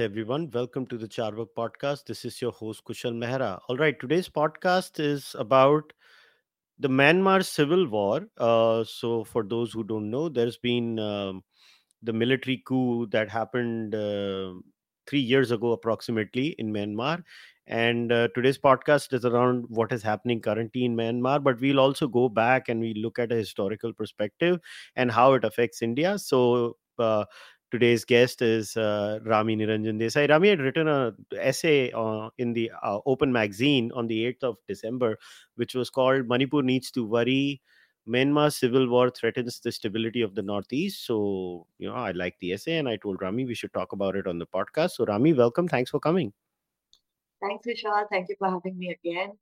Everyone. Welcome to the Charvak podcast. This is your host, Kushal Mehra. All right, today's podcast is about the Myanmar civil war. Uh, so, for those who don't know, there's been um, the military coup that happened uh, three years ago, approximately, in Myanmar. And uh, today's podcast is around what is happening currently in Myanmar, but we'll also go back and we look at a historical perspective and how it affects India. So, uh, today's guest is uh, Rami Niranjan Desai. Rami had written an essay uh, in the uh, Open magazine on the 8th of December, which was called Manipur Needs to Worry. Myanmar civil war threatens the stability of the Northeast. So, you know, I like the essay and I told Rami we should talk about it on the podcast. So, Rami, welcome. Thanks for coming. Thanks, Kushal. Thank you for having me again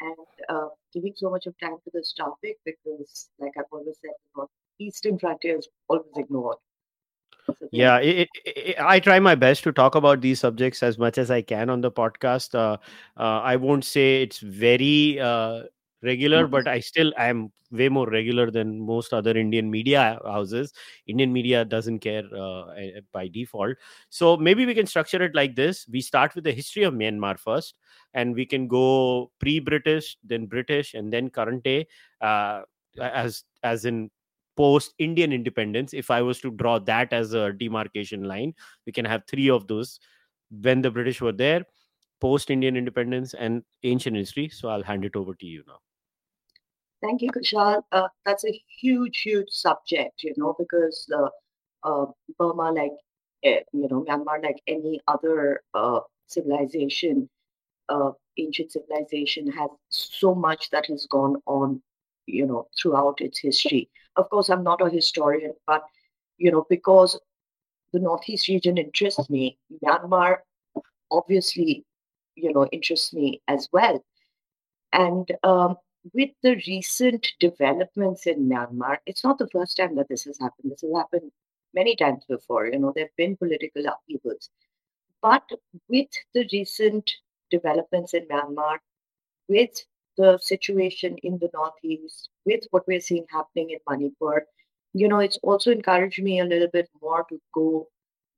and uh, giving so much of time to this topic because, like I've always said, Eastern frontier is always ignored. Yeah, it, it, I try my best to talk about these subjects as much as I can on the podcast. Uh, uh, I won't say it's very uh, regular, mm-hmm. but I still I am way more regular than most other Indian media houses. Indian media doesn't care uh, by default. So maybe we can structure it like this: we start with the history of Myanmar first, and we can go pre-British, then British, and then current day, uh, as as in post Indian independence, if I was to draw that as a demarcation line, we can have three of those when the British were there, post Indian independence, and ancient history. So I'll hand it over to you now. Thank you, Kushal. Uh, that's a huge, huge subject, you know, because uh, uh, Burma, like, eh, you know, Myanmar, like any other uh, civilization, uh, ancient civilization, has so much that has gone on, you know, throughout its history. Of course, I'm not a historian, but you know, because the Northeast region interests me, Myanmar obviously, you know, interests me as well. And um, with the recent developments in Myanmar, it's not the first time that this has happened. This has happened many times before. You know, there have been political upheavals. But with the recent developments in Myanmar, with the situation in the Northeast, with what we're seeing happening in Manipur, you know, it's also encouraged me a little bit more to go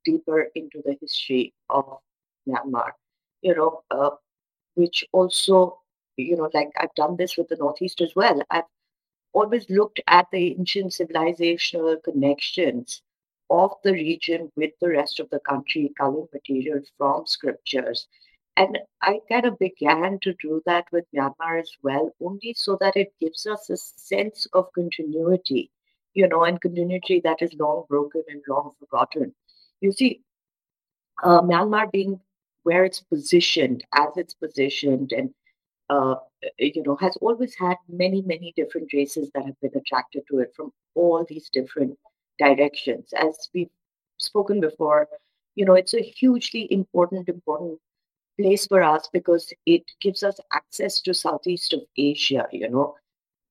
deeper into the history of Myanmar, you know, uh, which also, you know, like I've done this with the Northeast as well. I've always looked at the ancient civilizational connections of the region with the rest of the country, culling material from scriptures and I kind of began to do that with Myanmar as well, only so that it gives us a sense of continuity, you know, and continuity that is long broken and long forgotten. You see, uh, Myanmar being where it's positioned, as it's positioned, and uh, you know, has always had many, many different races that have been attracted to it from all these different directions. As we've spoken before, you know, it's a hugely important, important place for us because it gives us access to Southeast of Asia, you know.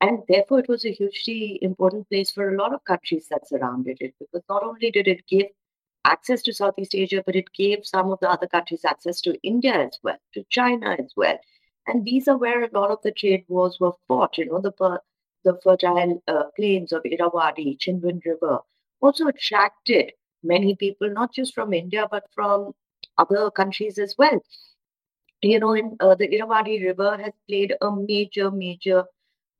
And therefore, it was a hugely important place for a lot of countries that surrounded it because not only did it give access to Southeast Asia, but it gave some of the other countries access to India as well, to China as well. And these are where a lot of the trade wars were fought, you know, the, the fertile uh, plains of Irrawaddy, Chindwin River also attracted many people, not just from India, but from other countries as well you know, in, uh, the Irrawaddy River has played a major, major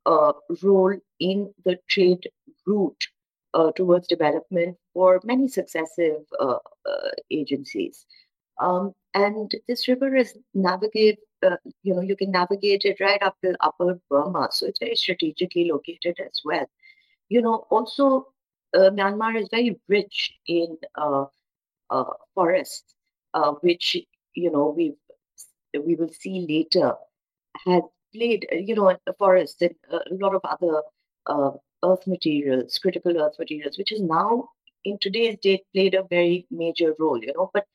uh, role in the trade route uh, towards development for many successive uh, uh, agencies. Um, and this river is navigate, uh, you know, you can navigate it right up to Upper Burma, so it's very strategically located as well. You know, also Myanmar is very rich in forests, which you know we've we will see later has played, uh, you know, the forest and uh, a lot of other uh, earth materials, critical earth materials, which is now in today's date played a very major role, you know. But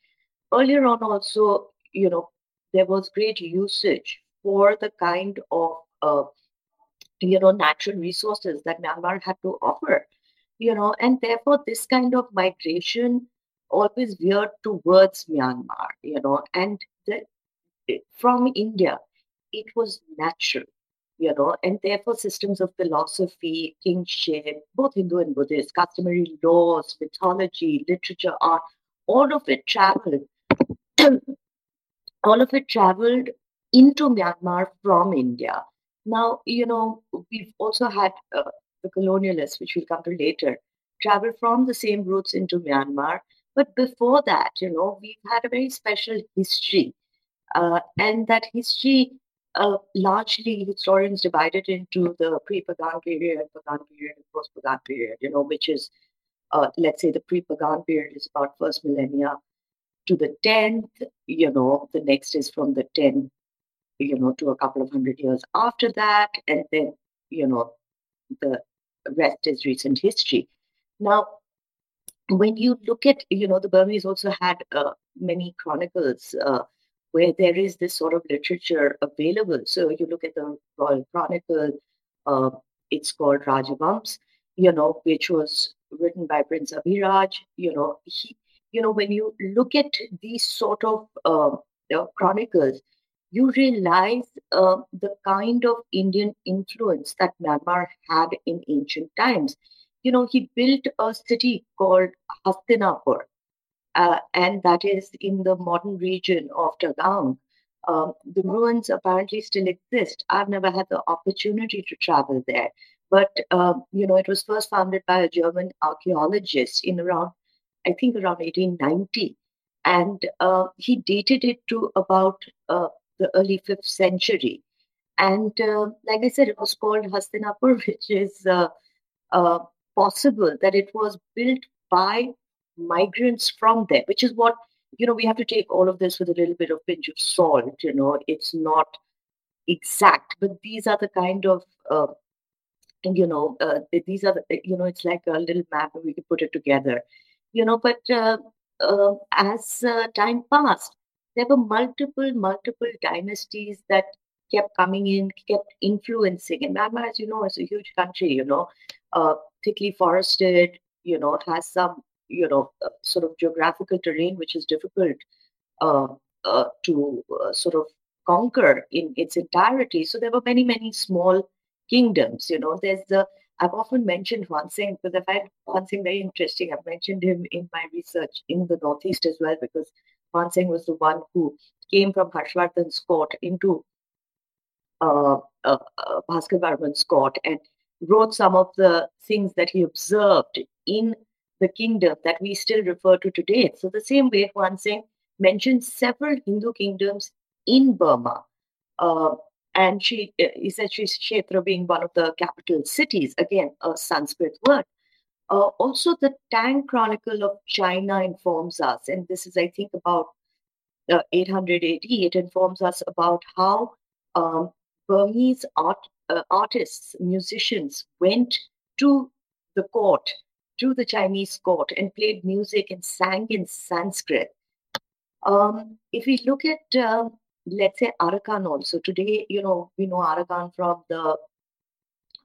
earlier on also, you know, there was great usage for the kind of, uh, you know, natural resources that Myanmar had to offer, you know, and therefore this kind of migration always veered towards Myanmar, you know, and the from India, it was natural, you know, and therefore systems of philosophy, kingship, both Hindu and Buddhist, customary laws, mythology, literature, art, all of it traveled all of it traveled into Myanmar from India. Now, you know, we've also had uh, the colonialists, which we'll come to later, travel from the same routes into Myanmar. But before that, you know, we've had a very special history. Uh, and that history, uh, largely historians divide it into the pre-Pagan period, Pagan period, and post-Pagan period, you know, which is, uh, let's say the pre-Pagan period is about first millennia to the 10th, you know, the next is from the 10th, you know, to a couple of hundred years after that. And then, you know, the rest is recent history. Now, when you look at, you know, the Burmese also had uh, many chronicles uh, where there is this sort of literature available. So you look at the Royal Chronicle, uh, it's called Rajavams, you know, which was written by Prince Abhiraj. You know, he, you know, when you look at these sort of uh, chronicles, you realize uh, the kind of Indian influence that Myanmar had in ancient times. You know, he built a city called Hastinapur, uh, and that is in the modern region of Tagaung. Um, the ruins apparently still exist. I've never had the opportunity to travel there, but um, you know, it was first founded by a German archaeologist in around I think around 1890. And uh, he dated it to about uh, the early 5th century. And uh, like I said, it was called Hastinapur, which is uh, uh, possible that it was built by migrants from there, which is what, you know, we have to take all of this with a little bit of pinch of salt. You know, it's not exact, but these are the kind of uh, you know, uh, these are the, you know, it's like a little map we can put it together you know, but uh, uh, as uh, time passed, there were multiple, multiple dynasties that kept coming in, kept influencing. And Myanmar, as you know, is a huge country, you know, uh, thickly forested, you know, has some, you know, uh, sort of geographical terrain which is difficult uh, uh, to sort of conquer in its entirety. So there were many, many small kingdoms. You know, there's the I've often mentioned Huan Seng because I find Huan Seng very interesting. I've mentioned him in my research in the Northeast as well because Huan Seng was the one who came from Harshvardhan's court into uh, uh, uh, Bhaskar Varman's court and wrote some of the things that he observed in the kingdom that we still refer to today. So the same way Huan Seng mentioned several Hindu kingdoms in Burma. Uh, and she uh, Sri Kshetra being one of the capital cities, again, a Sanskrit word. Uh, also, the Tang Chronicle of China informs us, and this is, I think, about uh, 800 AD. It informs us about how um, Burmese art, uh, artists, musicians went to the court, to the Chinese court, and played music and sang in Sanskrit. Um, if we look at um, let's say Arakan also. Today, you know, we know Arakan from the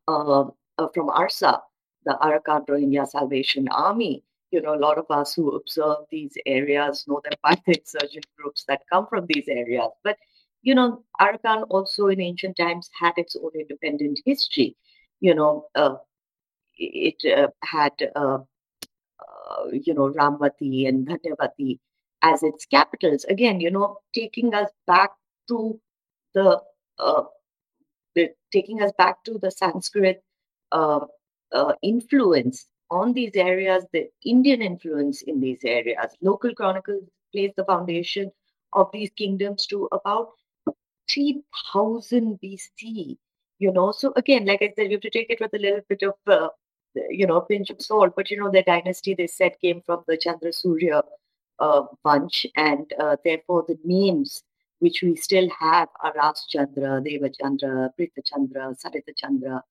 uh, uh, from ARSA, the Arakan Rohingya Salvation Army. You know, a lot of us who observe these areas know them by the insurgent groups that come from these areas. But you know, Arakan also in ancient times had its own independent history. You know, uh, it uh, had, uh, uh, you know, Ramvati and Dhanyavati as its capitals. Again, you know, taking us back to the, uh, taking us back to the Sanskrit uh, uh, influence on these areas, the Indian influence in these areas. Local chronicles place the foundation of these kingdoms to about 3000 BC. You know, so again, like I said, you have to take it with a little bit of, uh, you know, pinch of salt. But you know, the dynasty they said came from the Chandra Surya uh, bunch, and uh, therefore the names which we still have are Ras Chandra, Deva Chandra, Prita Chandra, Sarita Chandra,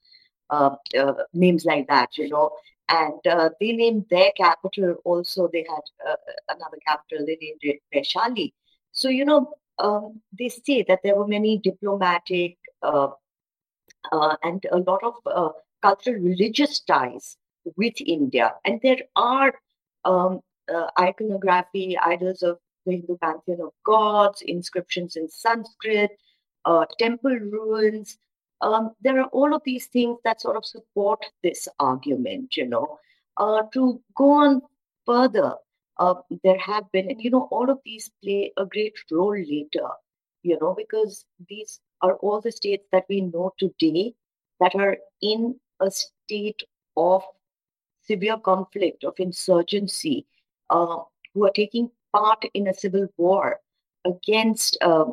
uh, uh, names like that, you know. And uh, they named their capital also, they had uh, another capital, they named it Vaishali. So, you know, um, they say that there were many diplomatic uh, uh, and a lot of cultural religious ties with India. And there are um, uh, iconography, idols of the Hindu pantheon of gods, inscriptions in Sanskrit, uh, temple ruins. Um, there are all of these things that sort of support this argument, you know. Uh, to go on further, uh, there have been, and you know, all of these play a great role later, you know, because these are all the states that we know today that are in a state of severe conflict, of insurgency, uh, who are taking part in a civil war against uh,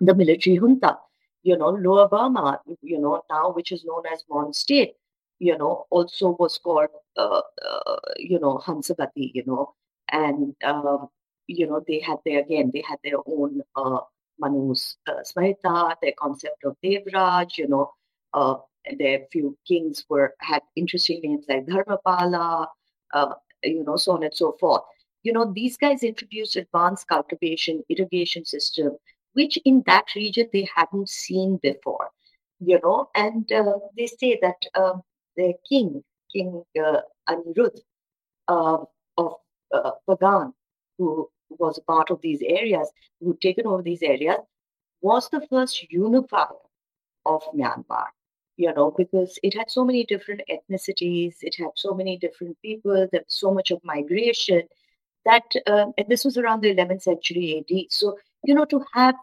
the military junta. You know, Lower Burma, you know, now which is known as Mon State, you know, also was called, uh, uh, you know, Hamsavati, you know, and, um, you know, they had their, again, they had their own uh, Manus uh, Smrita, their concept of Devraj, you know, uh, their few kings were had interesting names like Dharmapala, uh, you know, so on and so forth. You know, these guys introduced advanced cultivation, irrigation system, which in that region they hadn't seen before. You know, and uh, they say that uh, their king, King uh, Anirudh uh, of uh, Pagan, who was a part of these areas, who'd taken over these areas, was the first unifier of Myanmar you know, because it had so many different ethnicities, it had so many different people, there was so much of migration that, uh, and this was around the 11th century AD. So, you know, to have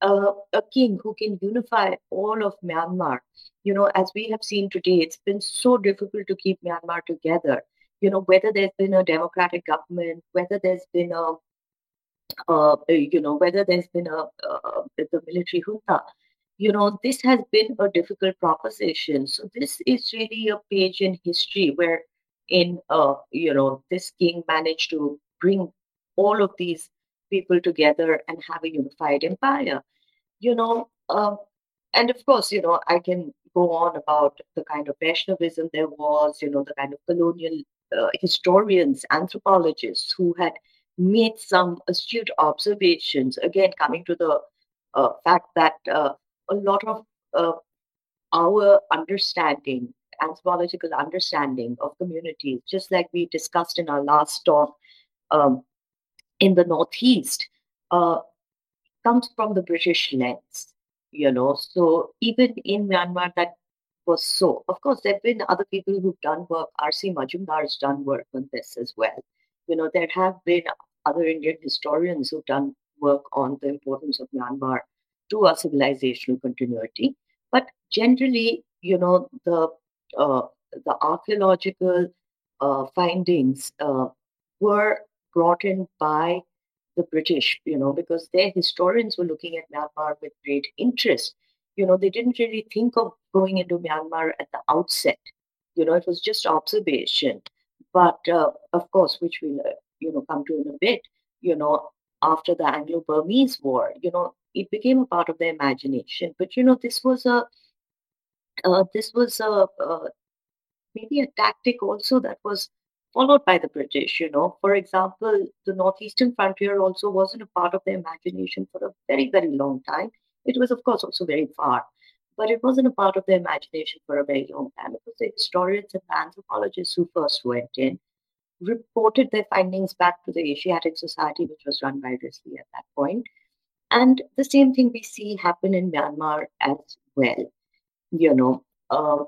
uh, a king who can unify all of Myanmar, you know, as we have seen today, it's been so difficult to keep Myanmar together. You know, whether there's been a democratic government, whether there's been a, uh, you know, whether there's been a uh, the military junta, you know, this has been a difficult proposition. So this is really a page in history where in uh, you know, this king managed to bring all of these people together and have a unified empire. You know, um, and of course, you know, I can go on about the kind of Vaishnavism there was, you know, the kind of colonial uh, historians, anthropologists who had made some astute observations. Again, coming to the uh, fact that uh, a lot of uh, our understanding, anthropological understanding of communities, just like we discussed in our last talk um, in the Northeast, uh, comes from the British lens. You know, so even in Myanmar, that was so. Of course, there have been other people who've done work. R.C. Majumdar has done work on this as well. You know, there have been other Indian historians who've done work on the importance of Myanmar to our civilizational continuity. But generally, you know, the uh, the archaeological uh, findings uh, were brought in by the British, you know, because their historians were looking at Myanmar with great interest. You know, they didn't really think of going into Myanmar at the outset. You know, it was just observation. But uh, of course, which we'll, uh, you know, come to in a bit, you know, after the Anglo-Burmese War, you know, it became a part of their imagination. But you know, this was a uh, this was a uh, maybe a tactic also that was followed by the British. You know, for example, the northeastern frontier also wasn't a part of their imagination for a very very long time. It was, of course, also very far, but it wasn't a part of their imagination for a very long time. It was the historians and anthropologists who first went in, reported their findings back to the Asiatic Society, which was run by Risley at that point, and the same thing we see happen in Myanmar as well, you know. Uh,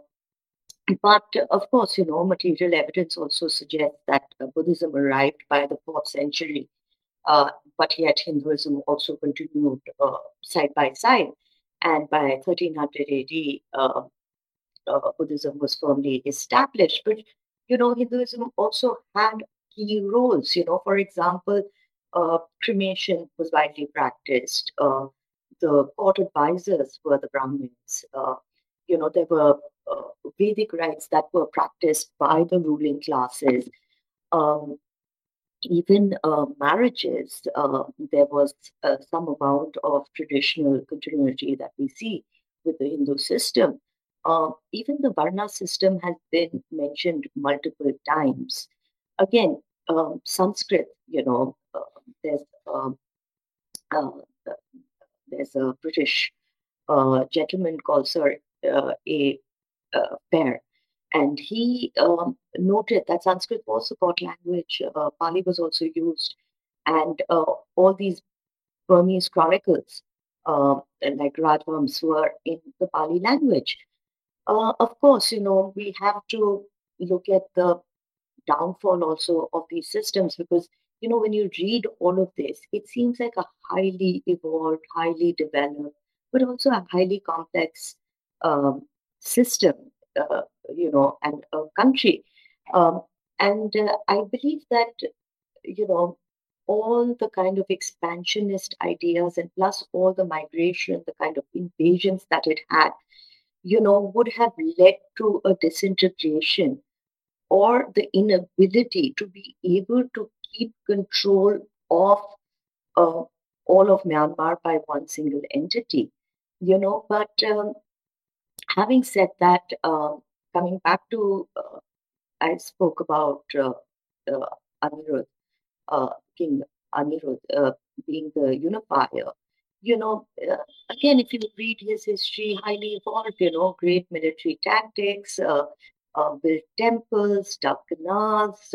but of course, you know, material evidence also suggests that uh, Buddhism arrived by the fourth century, uh, but yet Hinduism also continued uh, side by side. And by 1300 AD, uh, uh, Buddhism was firmly established. But, you know, Hinduism also had key roles. You know, for example, uh, cremation was widely practiced. Uh, the court advisors were the Brahmins. Uh, you know, there were uh, Vedic rites that were practiced by the ruling classes. Um, even uh, marriages, uh, there was some amount of traditional continuity that we see with the Hindu system. even the Varna system has been mentioned multiple times. Again, um, Sanskrit, you know, uh, there's um, uh, there's a British uh, gentleman called Sir uh, A. Uh, Baer, and he um, noted that Sanskrit was a court language. Uh, Pali was also used, and all these Burmese chronicles, like Rajvams, were in the Pali language. of course, you know we have to look at the downfall also of these systems because you know when you read all of this it seems like a highly evolved highly developed but also a highly complex um, system uh, you know and a country. Um, and uh, i believe that you know all the kind of expansionist ideas and plus all the migration the kind of invasions that it had you know would have led to a disintegration or the inability to be able to keep control of uh, all of Myanmar by one single entity, you know. But um, having said that, uh, coming back to, uh, I spoke about uh, Anirudh, uh, King Anirudh uh, being the unifier. You know, uh, again, if you read his history, highly evolved, you know, great military tactics, built temples, dug canals,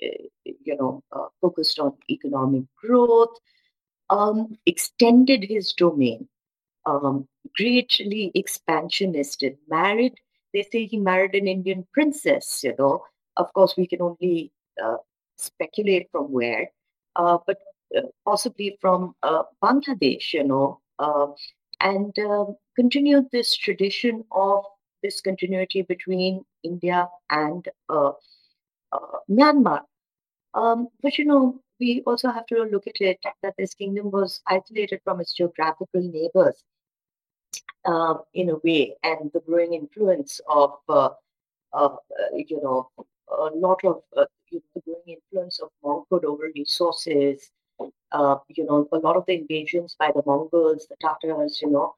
you know, uh, focused on economic growth, um, extended his domain, um, greatly expansionist and married. They say he married an Indian princess, you know. Of course, we can only uh, speculate from where, uh, but uh, possibly from uh, Bangladesh, you know, uh, and um, continued this tradition of this continuity between India and uh, Myanmar. Um, but you know, we also have to look at it that this kingdom was isolated from its geographical neighbors uh, in a way, and the growing influence of, uh, uh, you know, a lot of uh, the growing influence of Mongol over resources. Uh, you know, a lot of the invasions by the Mongols, the Tatars, you know,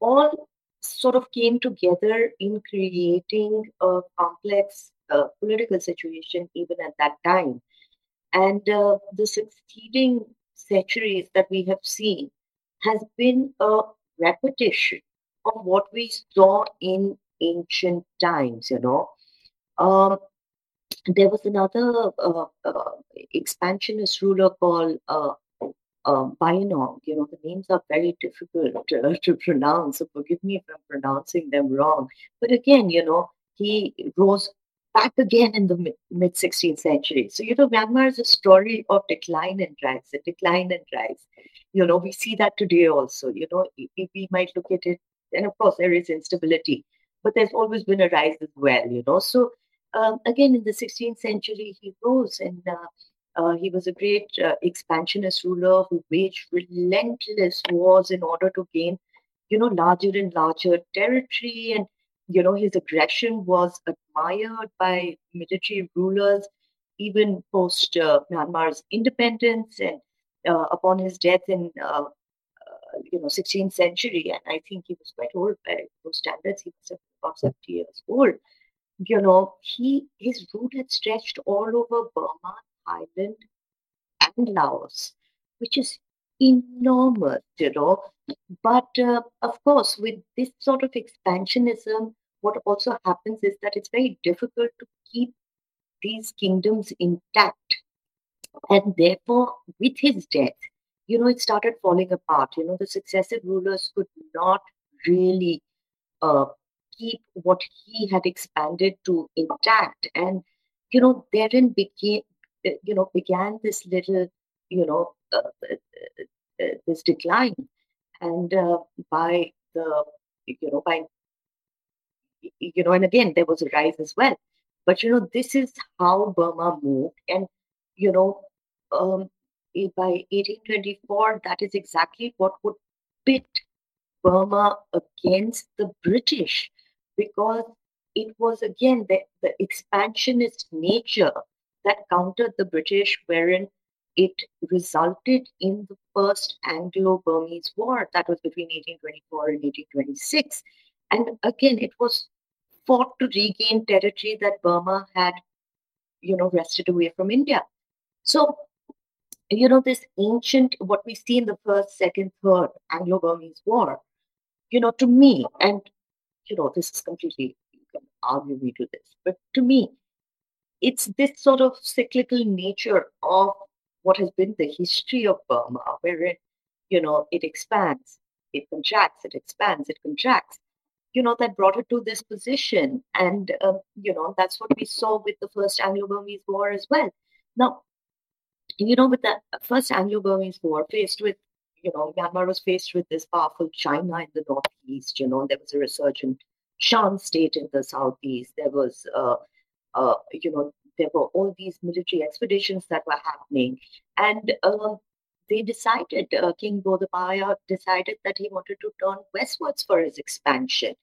all sort of came together in creating a complex uh, political situation even at that time. And uh, the succeeding centuries that we have seen has been a repetition of what we saw in ancient times, you know. Um, there was another uh, uh, expansionist ruler called uh, um, Bayinnaung. You know, the names are very difficult to, to pronounce. So forgive me if I'm pronouncing them wrong. But again, you know, he rose back again in the mid 16th century. So, you know, Myanmar is a story of decline and rise, a decline and rise. You know, we see that today also. You know, we might look at it, and of course, there is instability, but there's always been a rise as well, you know. So, um, again, in the 16th century, he rose and uh, uh, he was a great uh, expansionist ruler who waged relentless wars in order to gain, you know, larger and larger territory. And, you know, his aggression was admired by military rulers even post uh, Myanmar's independence and uh, upon his death in, uh, uh, you know, 16th century. And I think he was quite old by those standards. He was about 70 years old. You know, he his rule had stretched all over Burma Thailand and Laos, which is enormous, you know. But uh, of course, with this sort of expansionism, what also happens is that it's very difficult to keep these kingdoms intact. And therefore, with his death, you know, it started falling apart. You know, the successive rulers could not really uh, keep what he had expanded to intact. And, you know, therein became, you know, began this little, you know, uh, uh, this decline. And by the, you know, by, you know, and again, there was a rise as well. But, you know, this is how Burma moved. And, you know, um, by 1824, that is exactly what would pit Burma against the British because it was again the, the expansionist nature that countered the British, wherein it resulted in the first Anglo Burmese War that was between 1824 and 1826. And again, it was fought to regain territory that Burma had, you know, wrested away from India. So, you know, this ancient, what we see in the first, second, third Anglo Burmese War, you know, to me, and, you know, this is completely, you can argue me to this, but to me, it's this sort of cyclical nature of what has been the history of Burma, where it, you know, it expands, it contracts, it expands, it contracts. you know, that brought it to this position. And, uh, you know, that's what we saw with the first Anglo Burmese War as well. Now, you know, with the first Anglo Burmese War, faced with, you know, Myanmar was faced with this powerful China in the northeast, you know, there was a resurgent Shan state in the southeast. There was, uh, uh, you know, there were all these military expeditions that were happening. And uh, they decided, uh, King Bodawpaya decided that he wanted to turn westwards for his expansion.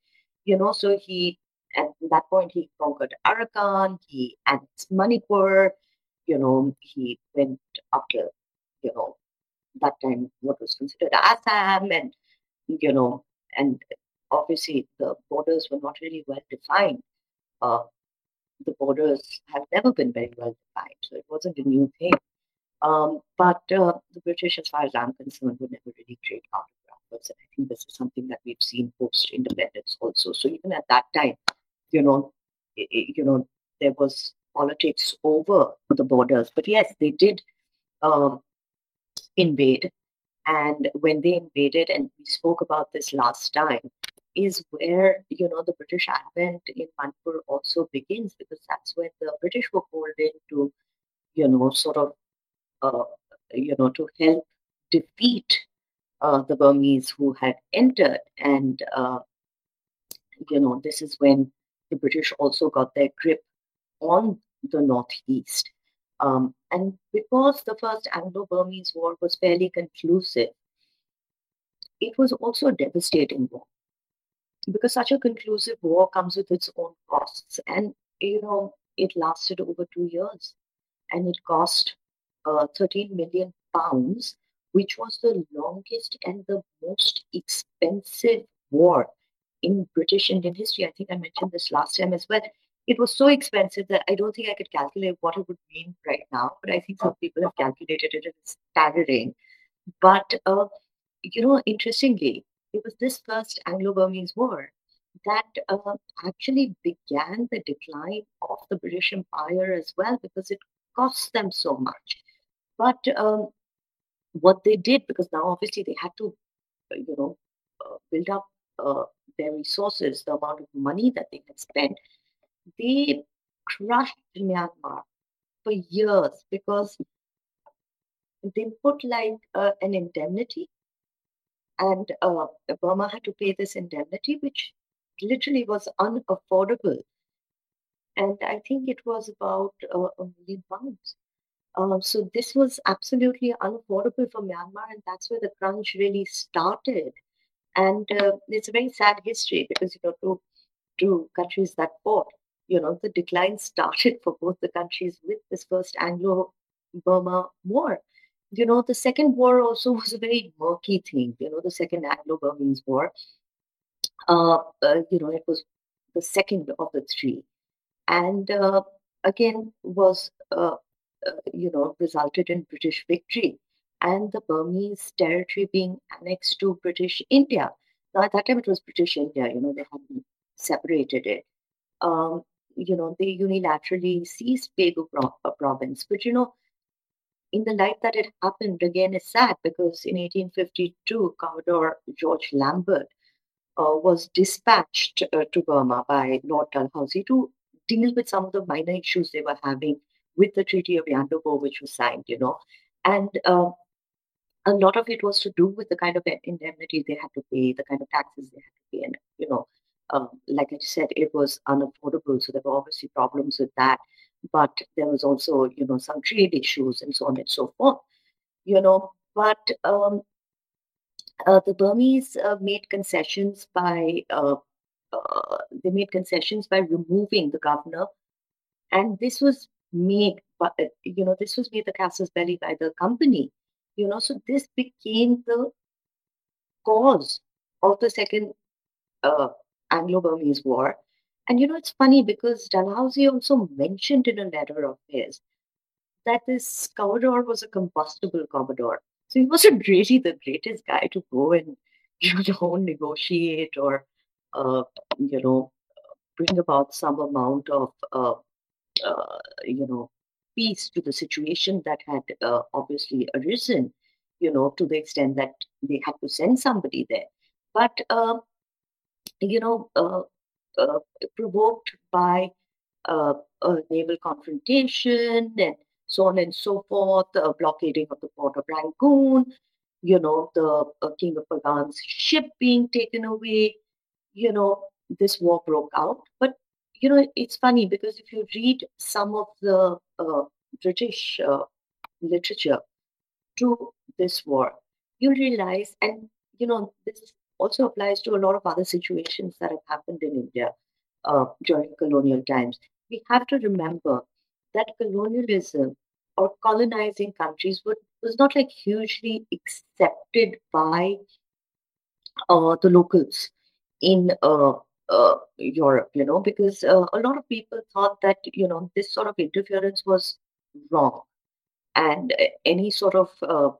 You know, so he, at that point, he conquered Arakan, he annexed Manipur, you know, he went up to, you know, that time what was considered Assam and, you know, and obviously the borders were not really well defined. Uh, the borders have never been very well defined, so it wasn't a new thing. Um, but uh, the British, as far as I'm concerned, were never really great cartographers. And I think this is something that we've seen post independence also. So even at that time, you know, it, you know, there was politics over the borders. But yes, they did um, invade. And when they invaded, and we spoke about this last time, is where you know the British advent in Manipur also begins because that's when the British were called in to, you know, sort of uh, you know, to help defeat uh, the Burmese who had entered. And, uh, you know, this is when the British also got their grip on the Northeast. Um, and because the first Anglo Burmese War was fairly conclusive, it was also a devastating war. Because such a conclusive war comes with its own costs. And, you know, it lasted over two years and it cost uh, 13 million pounds, which was the longest and the most expensive war in British Indian history. I think I mentioned this last time as well. It was so expensive that I don't think I could calculate what it would mean right now, but I think some people have calculated it. and It's staggering. But, uh, you know, interestingly, it was this first Anglo Burmese War that uh, actually began the decline of the British Empire as well because it cost them so much. But um, what they did, because now obviously they had to, uh, you know, uh, build up uh, their resources, the amount of money that they had spent, they crushed Myanmar for years because they put like uh, an indemnity and uh, Burma had to pay this indemnity, which literally was unaffordable. And I think it was about uh, a million pounds. Uh, so this was absolutely unaffordable for Myanmar, and that's where the crunch really started. And uh, it's a very sad history because you know to to countries that fought, you know, the decline started for both the countries with this first Anglo-Burma war. You know, the second war also was a very murky thing. You know, the second Anglo-Burmese war. Uh, uh, you know, it was the second of the three, and uh, again was uh, uh, you know, resulted in British victory and the Burmese territory being annexed to British India. Now, at that time, it was British India, you know, they hadn't separated it. Um, you know, they unilaterally seized Pegu pro- uh, province. But, you know, in the light that it happened, again, is sad because in 1852, Commodore George Lambert uh, was dispatched uh, to Burma by Lord Dalhousie to deal with some of the minor issues they were having with the Treaty of Yandabo, which was signed, you know. And uh, a lot of it was to do with the kind of indemnity they had to pay, the kind of taxes they had to pay. And, you know, um, like I said, it was unaffordable. So there were obviously problems with that. But there was also, you know, some trade issues and so on and so forth, you know. But um, uh, the Burmese uh, made concessions by uh, uh, they made concessions by removing the governor, and this was made, but you know, this was made the casus belli by the company. You know, so this became the cause of the second uh, Anglo-Burmese War. And you know, it's funny because Dalhousie also mentioned in a letter of his that this Commodore was a combustible Commodore. So he wasn't really the greatest guy to go and, you know, negotiate or, uh, you know, bring about some amount of uh, uh, you know, peace to the situation that had uh, obviously arisen, you know, to the extent that they had to send somebody there. But uh, you know, uh, provoked by uh, a naval confrontation and so on and so forth, uh, blockading of the port of Rangoon, you know, the uh, King of Pagan's ship being taken away, you know, this war broke out. But, you know, it's funny because if you read some of the uh, British literature to this war, you'll realize, and, you know, this also applies to a lot of other situations that have happened in India uh, during colonial times. We have to remember that colonialism or colonizing countries was not like hugely accepted by uh, the locals in uh, uh, Europe, you know, because uh, a lot of people thought that, you know, this sort of interference was wrong. And uh, any sort of, uh,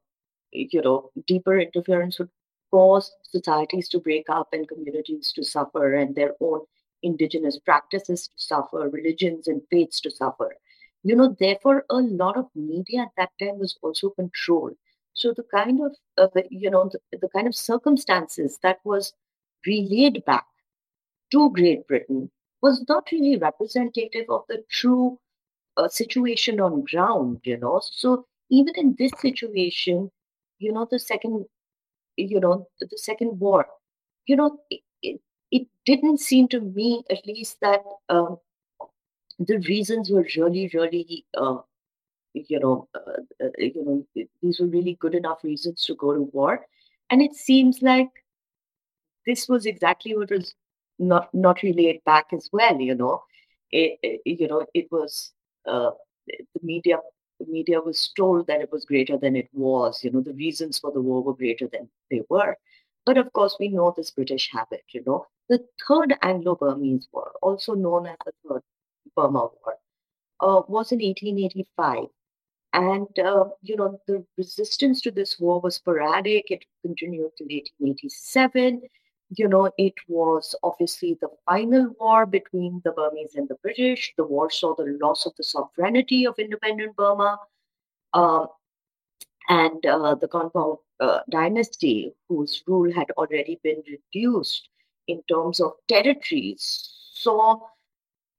you know, deeper interference would cause societies to break up and communities to suffer and their own indigenous practices to suffer, religions and faiths to suffer. You know, therefore, a lot of media at that time was also controlled. So the kind of, uh, you know, the, the kind of circumstances that was relayed back to Great Britain was not really representative of the true uh, situation on ground, you know. So even in this situation, you know, the second, you know, the second war, you know, it, it, it didn't seem to me, at least, that um, the reasons were really, really, uh, you know, uh, uh, you know, these were really good enough reasons to go to war, and it seems like this was exactly what was not not relayed back as well. You know, it, it you know it was uh, the media. The media was told that it was greater than it was. You know, the reasons for the war were greater than they were. But of course, we know this British habit. You know, the Third Anglo-Burmese War, also known as the Third Burma War, uh, was in 1885. And, uh, you know, the resistance to this war was sporadic. It continued till 1887 you know, it was obviously the final war between the Burmese and the British. The war saw the loss of the sovereignty of independent Burma. Uh, and uh, the Konbaung uh, dynasty, whose rule had already been reduced in terms of territories, saw,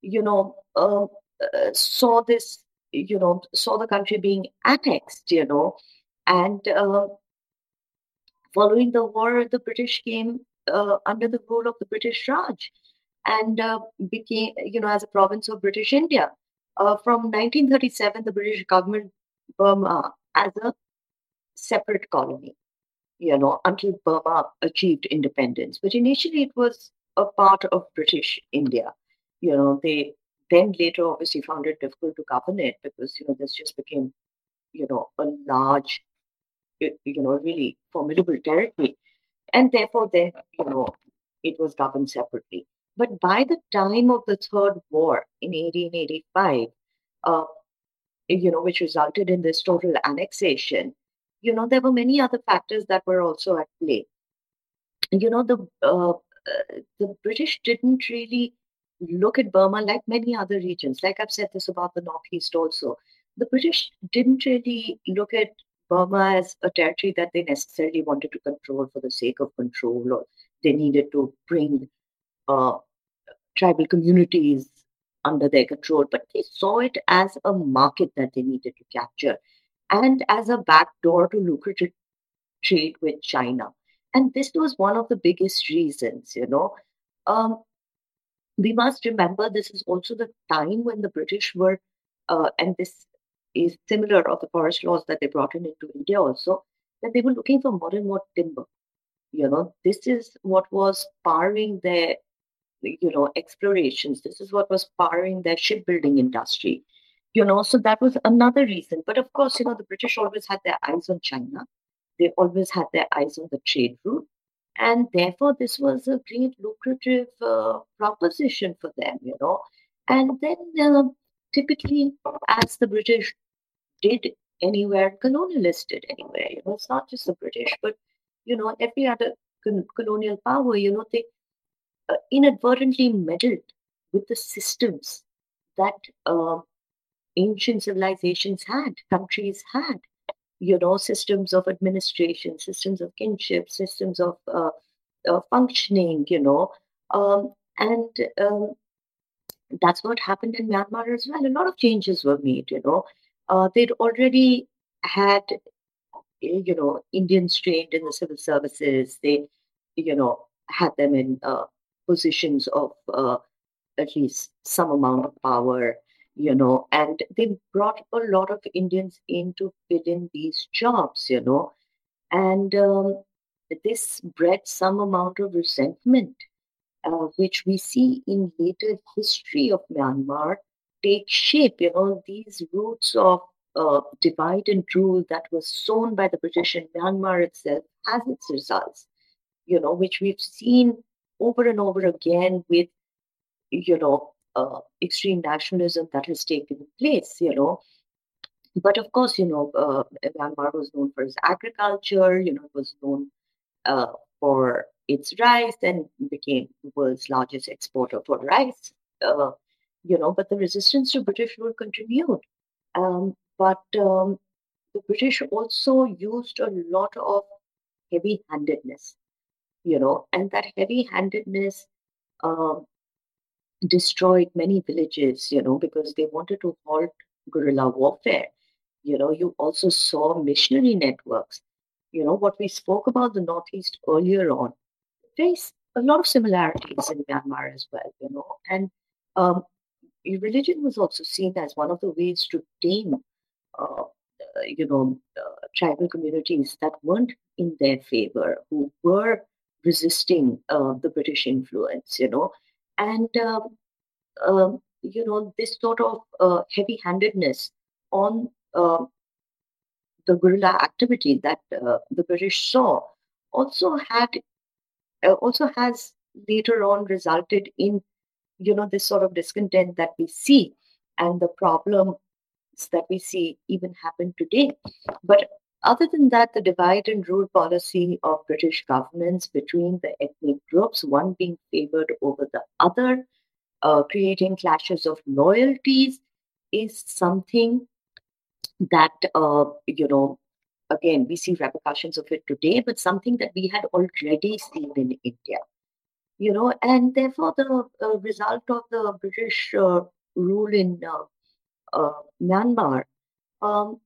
you know, um, uh, saw this, you know, saw the country being annexed, you know, and uh, following the war, the British came uh, under the rule of the British Raj and uh, became, you know, as a province of British India. Uh, from 1937, the British government Burma as a separate colony, you know, until Burma achieved independence. But initially, it was a part of British India. You know, they then later obviously found it difficult to govern it because you know this just became, you know, a large, you know, really formidable territory and therefore then you know it was governed separately. But by the time of the third war in 1885 uh, you know which resulted in this total annexation you know there were many other factors that were also at play. You know the uh, the british didn't really look at burma like many other regions. Like i've said this about the northeast also. The british didn't really look at Burma as a territory that they necessarily wanted to control for the sake of control, or they needed to bring uh, tribal communities under their control, but they saw it as a market that they needed to capture and as a backdoor to lucrative trade with China. And this was one of the biggest reasons, you know. Um, we must remember this is also the time when the British were, uh, and this is similar of the forest laws that they brought in into India also, that they were looking for more and more timber. You know, this is what was powering their, you know, explorations. This is what was powering their shipbuilding industry. You know, so that was another reason. But of course, you know, the British always had their eyes on China. They always had their eyes on the trade route. And therefore, this was a great lucrative uh, proposition for them, you know. And then uh, typically, as the British did anywhere, colonialists did anywhere. You know, it's not just the British, but you know, every other con- colonial power. You know, they uh, inadvertently meddled with the systems that uh, ancient civilizations had, countries had. You know, systems of administration, systems of kinship, systems of uh, uh functioning. You know, Um, and um, that's what happened in Myanmar as well. A lot of changes were made, you know. Uh, they'd already had, you know, Indians trained in the civil services. They, you know, had them in uh, positions of uh, at least some amount of power, you know, and they brought a lot of Indians in to fill in these jobs, you know, and um, this bred some amount of resentment uh, which we see in later history of Myanmar take shape. You know, these roots of uh, divide and rule that was sown by the British in Myanmar itself has its results, you know, which we've seen over and over again with, you know, uh, extreme nationalism that has taken place, you know. But of course, you know, uh, Myanmar was known for its agriculture, you know, it was known uh, for its rice and became the world's largest exporter for rice. You know, but the resistance to British rule continued. Um, but um, the British also used a lot of heavy-handedness, you know, and that heavy-handedness um, destroyed many villages, you know, because they wanted to halt guerrilla warfare. You know, you also saw missionary networks. You know, what we spoke about the Northeast earlier on, there's a lot of similarities in Myanmar as well, you know. And um, religion was also seen as one of the ways to tame, uh, you know, uh, tribal communities that weren't in their favor, who were resisting uh, the British influence, you know. And, um, um, you know, this sort of uh, heavy handedness on uh, the guerrilla activity that uh, the British saw also had uh, also has later on resulted in you know this sort of discontent that we see and the problems that we see even happen today but other than that the divide and rule policy of british governance between the ethnic groups one being favored over the other uh, creating clashes of loyalties is something that uh, you know again, we see repercussions of it today, but something that we had already seen in India. You know, and therefore the uh, result of the British uh, rule in uh, uh Myanmar, um,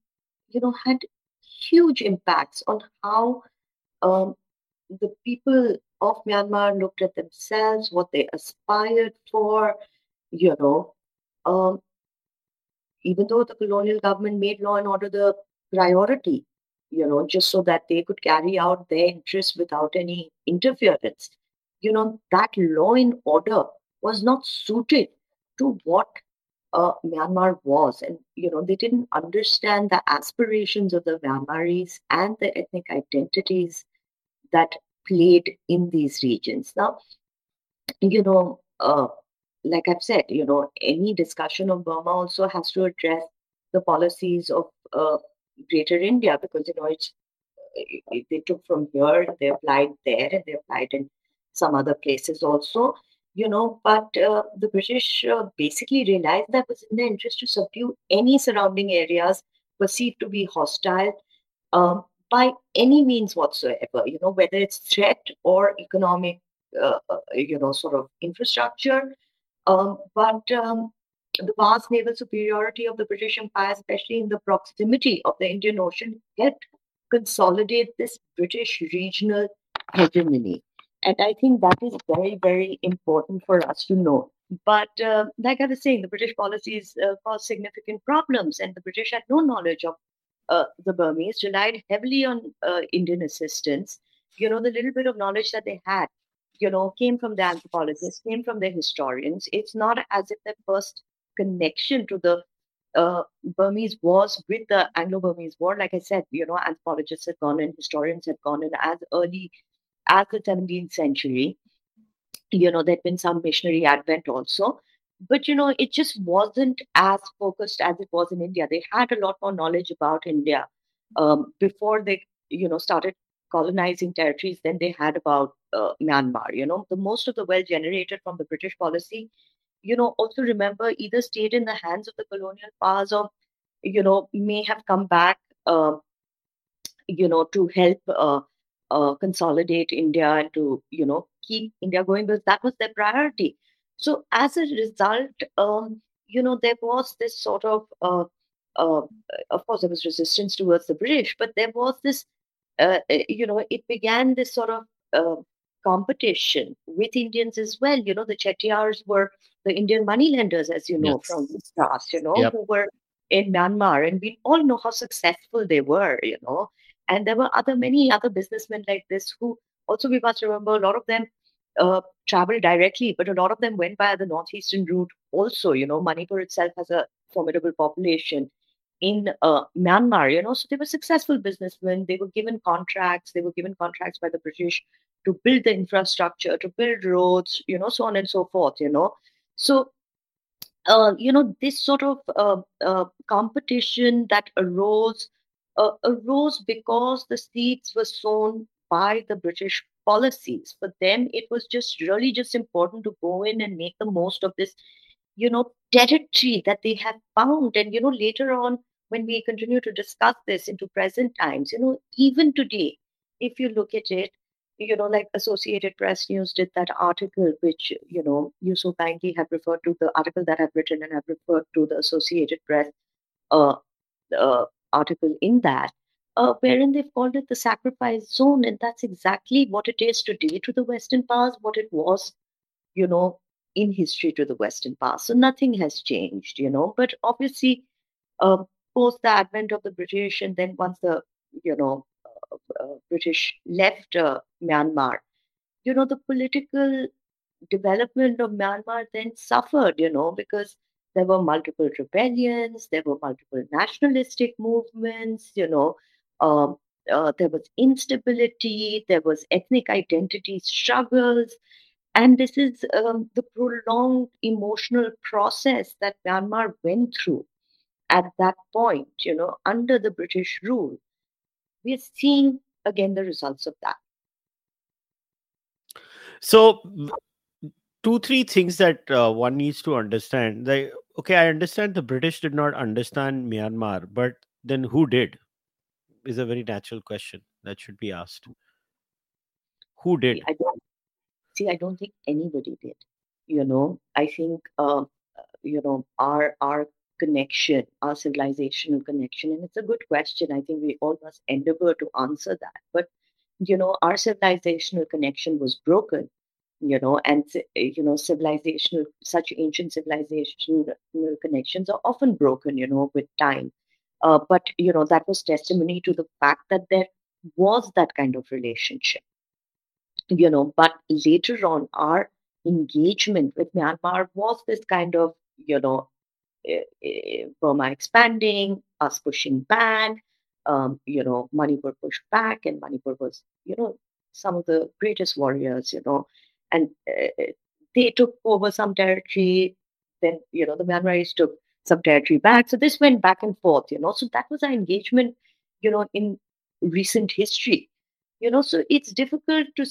you know, had huge impacts on how um, the people of Myanmar looked at themselves, what they aspired for, you know. Um, even though the colonial government made law and order the priority, you know, just so that they could carry out their interests without any interference. You know, that law and order was not suited to what uh, Myanmar was. And, you know, they didn't understand the aspirations of the Myanmaris and the ethnic identities that played in these regions. Now, you know, uh, like I've said, you know, any discussion of Burma also has to address the policies of uh, Greater India because you know it's they took from here, they applied there, and they applied in some other places also. You know, but uh, the British uh, basically realized that it was in their interest to subdue any surrounding areas perceived to be hostile um, by any means whatsoever. You know, whether it's threat or economic, uh, uh you know, sort of infrastructure. Um, but um, the vast naval superiority of the British Empire, especially in the proximity of the Indian Ocean, helped consolidate this British regional hegemony. And I think that is very, very important for us to know. But uh, like I was saying, the British policies uh, caused significant problems, and the British had no knowledge of uh, the Burmese, relied heavily on uh, Indian assistance. You know, the little bit of knowledge that they had, you know, came from the anthropologists, came from the historians. It's not as if their first connection to the uh, Burmese wars with the Anglo-Burmese war. Like I said, you know, anthropologists had gone in, historians had gone in as early as the 17th century. You know, there'd been some missionary advent also. But, you know, it just wasn't as focused as it was in India. They had a lot more knowledge about India um, before they, you know, started colonizing territories than they had about uh, Myanmar. You know, the most of the wealth generated from the British policy you know, also remember either stayed in the hands of the colonial powers or, you know, may have come back, uh, you know, to help uh, uh, consolidate India and to, you know, keep India going because that was their priority. So as a result, um, you know, there was this sort of, uh, uh, of course, there was resistance towards the British, but there was this, uh, uh, you know, it began this sort of uh, competition with Indians as well. You know, the Chettiars were the Indian moneylenders, as you know, from Yes. the past, you know, Yep. who were in Myanmar. And we all know how successful they were, you know. And there were other many other businessmen like this who also we must remember a lot of them uh, traveled directly, but a lot of them went by the northeastern route also. You know, Manipur itself has a formidable population in uh, Myanmar, you know, so they were successful businessmen. They were given contracts. They were given contracts by the British to build the infrastructure, to build roads, you know, so on and so forth, you know. So uh, you know, this sort of uh, uh, competition that arose uh, arose because the seeds were sown by the British policies. For them, it was just really just important to go in and make the most of this, you know, territory that they have found. And you know, later on, when we continue to discuss this into present times, you know, even today, if you look at it, you know, like Associated Press News did that article, which, you know, you so kindly have referred to the article that I've written and I've referred to the Associated Press uh, uh, article in that, uh, wherein they've called it the sacrifice zone. And that's exactly what it is today to the Western powers, what it was, you know, in history to the Western powers. So nothing has changed, you know, but obviously, uh, post the advent of the British and then once the, you know, uh, British left uh, Myanmar, you know, the political development of Myanmar then suffered, you know, because there were multiple rebellions, there were multiple nationalistic movements, you know, um, uh, there was instability, there was ethnic identity struggles, and this is um, the prolonged emotional process that Myanmar went through at that point, you know, under the British rule. We are seeing again the results of that. So, two, three things that uh, one needs to understand. Okay, I understand the British did not understand Myanmar, but then who did? Is a very natural question that should be asked. Who did? I don't see. I don't think anybody did. You know, I think uh, you know our our connection, our civilizational connection, and it's a good question. I think we all must endeavor to answer that. But you know, our civilizational connection was broken. You know, and you know, civilizational such ancient civilizational connections are often broken. You know, with time. Uh, but you know, that was testimony to the fact that there was that kind of relationship you know, but later on, our engagement with Myanmar was this kind of, you know, eh, eh, Burma expanding, us pushing back, um, you know, Manipur pushed back, and Manipur was, you know, some of the greatest warriors, you know, and uh, they took over some territory. Then, you know, the Myanmaris took some territory back. So this went back and forth, you know. So that was our engagement, you know, in recent history you know so it's difficult to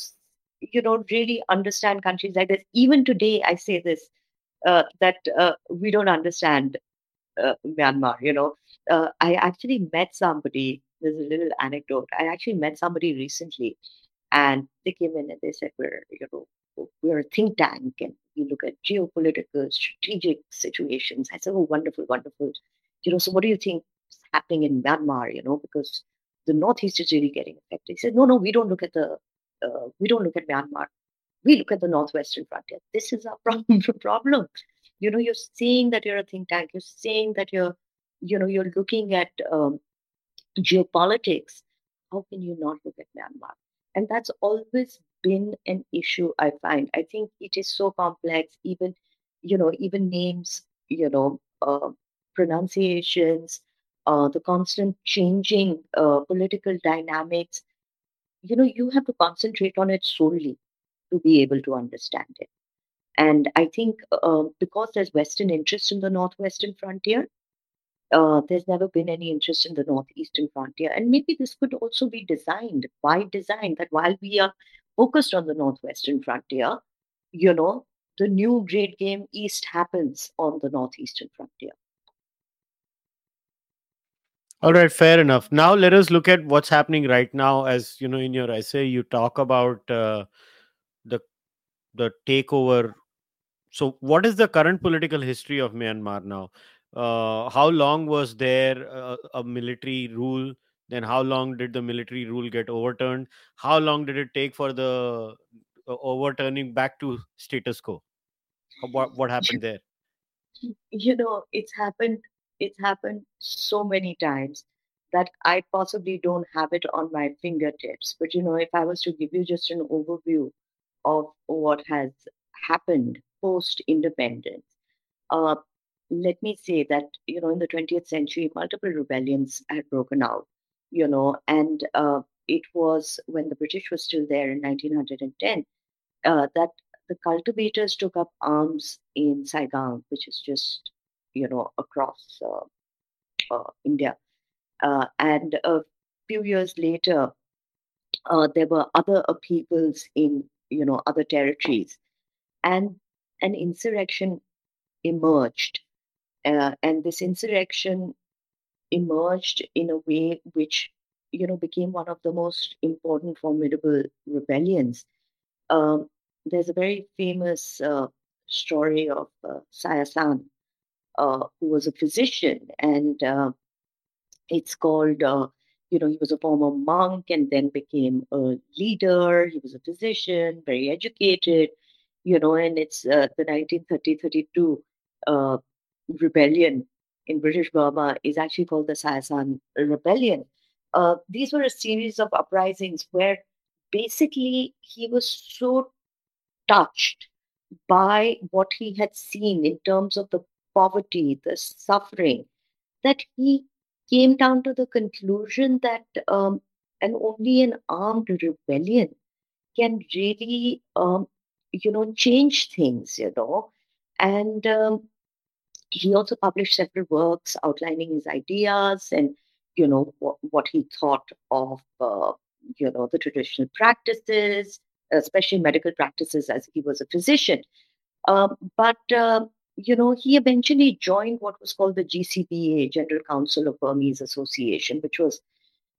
you know really understand countries like this even today i say this uh, that uh, we don't understand uh, myanmar you know uh, i actually met somebody there's a little anecdote i actually met somebody recently and they came in and they said we're you know we're a think tank and we look at geopolitical strategic situations. I said oh wonderful wonderful you know so what do you think is happening in myanmar you know because the northeast is really getting affected. He said no no we don't look at the uh, we don't look at myanmar. We look at the northwestern frontier. This is our problem problem. You know you're saying that you're a think tank. You're saying that you're you know you're looking at um, geopolitics, how can you not look at Myanmar? And that's always been an issue, I find. I think it is so complex, even, you know, even names, you know, uh, pronunciations, uh, the constant changing uh, political dynamics, you know, you have to concentrate on it solely to be able to understand it. And I think uh, because there's Western interest in the Northwestern frontier, uh, there's never been any interest in the northeastern frontier. And maybe this could also be designed by design that while we are focused on the northwestern frontier, you know, the new great game east happens on the northeastern frontier. All right, fair enough. Now let us look at what's happening right now. As you know, in your essay, you talk about uh, the the takeover. So, what is the current political history of Myanmar now? Uh, how long was there uh, a military rule? Then, how long did the military rule get overturned? How long did it take for the uh, overturning back to status quo? What what happened there? You know, it's happened. It's happened so many times that I possibly don't have it on my fingertips. But you know, if I was to give you just an overview of what has happened post independence, uh, let me say that you know in the 20th century multiple rebellions had broken out you know and uh, it was when the british was still there in 1910 uh, that the cultivators took up arms in Sagaing which is just you know across uh, uh india. Uh, and a few years later there were other peoples in you know other territories. And an insurrection emerged uh, and this insurrection emerged in a way which, you know, became one of the most important, formidable rebellions. Um, there's a very famous uh, story of uh, Saya San, uh, who was a physician, and uh, it's called, uh, you know, he was a former monk and then became a leader. He was a physician, very educated, you know, and it's uh, the 1930 32 uh, rebellion in British Burma is actually called the Saya San Rebellion. Uh, these were a series of uprisings where basically he was so touched by what he had seen in terms of the poverty, the suffering, that he came down to the conclusion that um, and only an armed rebellion can really, um, you know, change things, you know. And um, he also published several works outlining his ideas and you know what, what he thought of uh, you know the traditional practices especially medical practices as he was a physician. Um, but uh, you know he eventually joined what was called the gcba general council of burmese association which was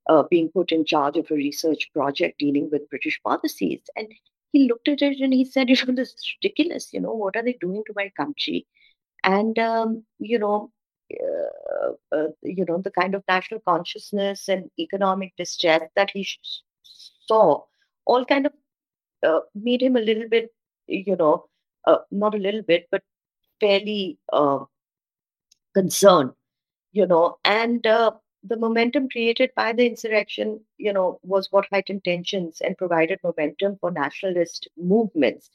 uh, being put in charge of a research project dealing with british policies. And he looked at it and he said you know this is ridiculous. You know what are they doing to my country and um, you know uh, uh, you know the kind of national consciousness and economic distress that he saw all kind of uh, made him a little bit you know uh, not a little bit but fairly uh, concerned you know and uh, the momentum created by the insurrection you know was what heightened tensions and provided momentum for nationalist movements.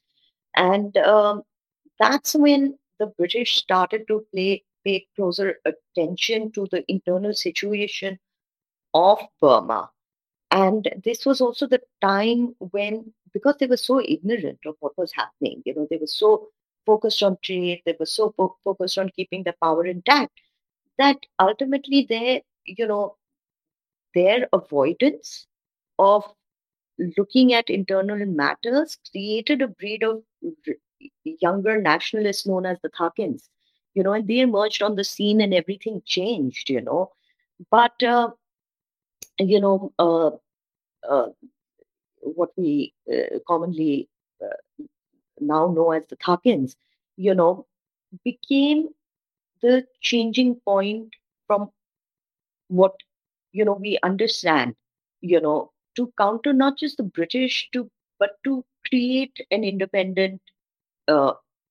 And um, that's when the British started to play, pay closer attention to the internal situation of Burma. And this was also the time when, because they were so ignorant of what was happening, you know, they were so focused on trade, they were so fo- focused on keeping the power intact, that ultimately their, you know, their avoidance of looking at internal matters created a breed of younger nationalists known as the Thakins, you know, and they emerged on the scene and everything changed, you know. But, uh, you know, uh, uh, what we uh, commonly uh, now know as the Thakins, you know, became the changing point from what, you know, we understand, you know, to counter not just the British to but to create an independent Burma.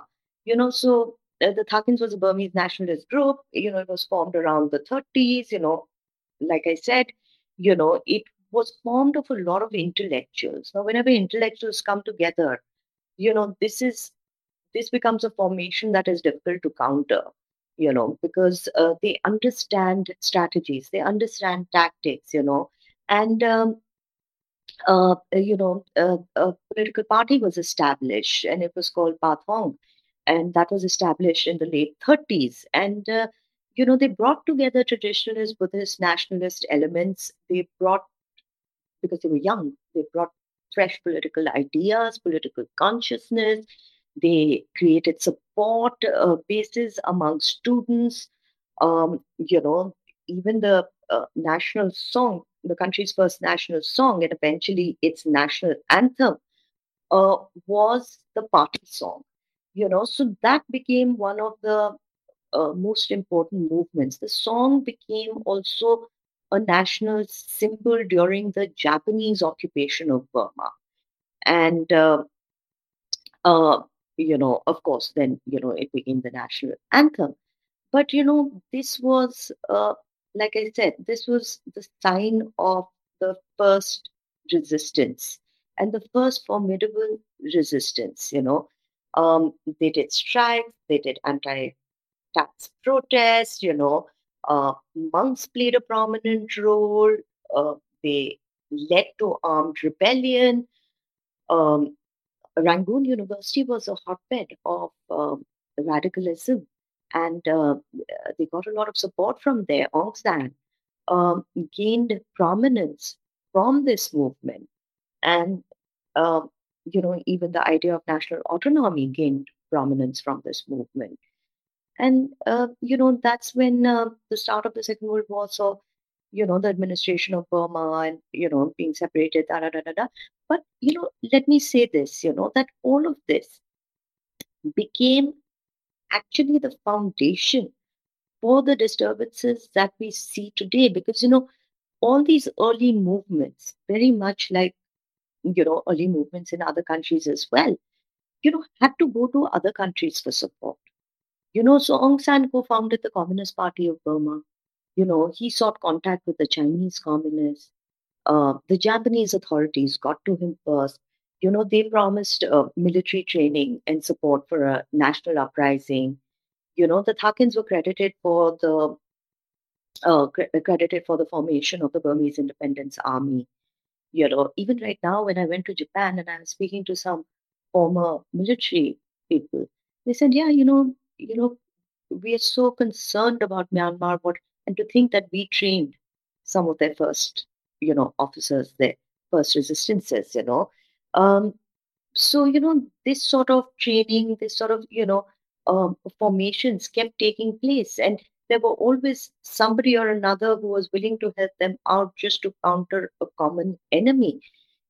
You know, so uh, the Thakins was a Burmese nationalist group. You know, it was formed around the 30s. You know, like I said, you know, it was formed of a lot of intellectuals. Now, whenever intellectuals come together, you know, this is this becomes a formation that is difficult to counter. You know, because uh, they understand strategies, they understand tactics. You know, and um, uh, you know, uh, a political party was established, and it was called Pathong, and that was established in the late 30s. And uh, you know, they brought together traditionalist Buddhist nationalist elements. They brought, because they were young, they brought fresh political ideas, political consciousness. They created support uh, bases among students. Um, you know, even the uh, national song, the country's first national song, and eventually its national anthem, uh, was the party song. You know, so that became one of the uh, most important movements. The song became also a national symbol during the Japanese occupation of Burma. And, uh, uh, you know, of course, then, you know, it became the national anthem. But, you know, this was, uh, like I said, this was the sign of the first resistance and the first formidable resistance, you know. Um, they did strikes, they did anti tax protests, you know, uh, monks played a prominent role. Uh, they led to armed rebellion. Um, Rangoon University was a hotbed of um, radicalism, and uh, they got a lot of support from there. Aung San um, gained prominence from this movement, and um, you know even the idea of national autonomy gained prominence from this movement. And uh, you know that's when uh, the start of the Second World War saw you know the administration of Burma and you know being separated. Da, da, da, da, da. But you know, let me say this: you know that all of this became actually the foundation for the disturbances that we see today. Because you know all these early movements, very much like you know early movements in other countries as well, you know had to go to other countries for support you know, so Aung San co-founded the Communist Party of Burma. You know, he sought contact with the Chinese communists. Uh, the Japanese authorities got to him first. You know, they promised uh, military training and support for a national uprising. You know, the Thakins were credited for the uh, cre- credited for the formation of the Burmese Independence Army. You know, even right now, when I went to Japan and I was speaking to some former military people, they said, "Yeah, you know, you know, we are so concerned about Myanmar, what and to think that we trained some of their first, you know, officers, their first resistances, you know. Um, so, you know, this sort of training, this sort of, you know, um, formations kept taking place. And there were always somebody or another who was willing to help them out just to counter a common enemy.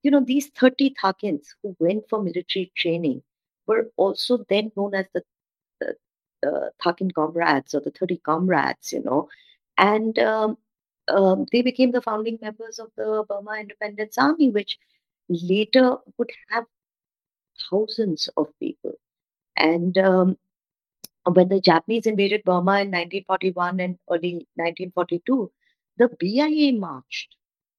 You know, these 30 Thakins who went for military training were also then known as the, the the Thakin comrades or the 30 comrades, you know, and um, um, they became the founding members of the Burma Independence Army, which later would have thousands of people. And um, when the Japanese invaded Burma in 1941 and early 1942, the BIA marched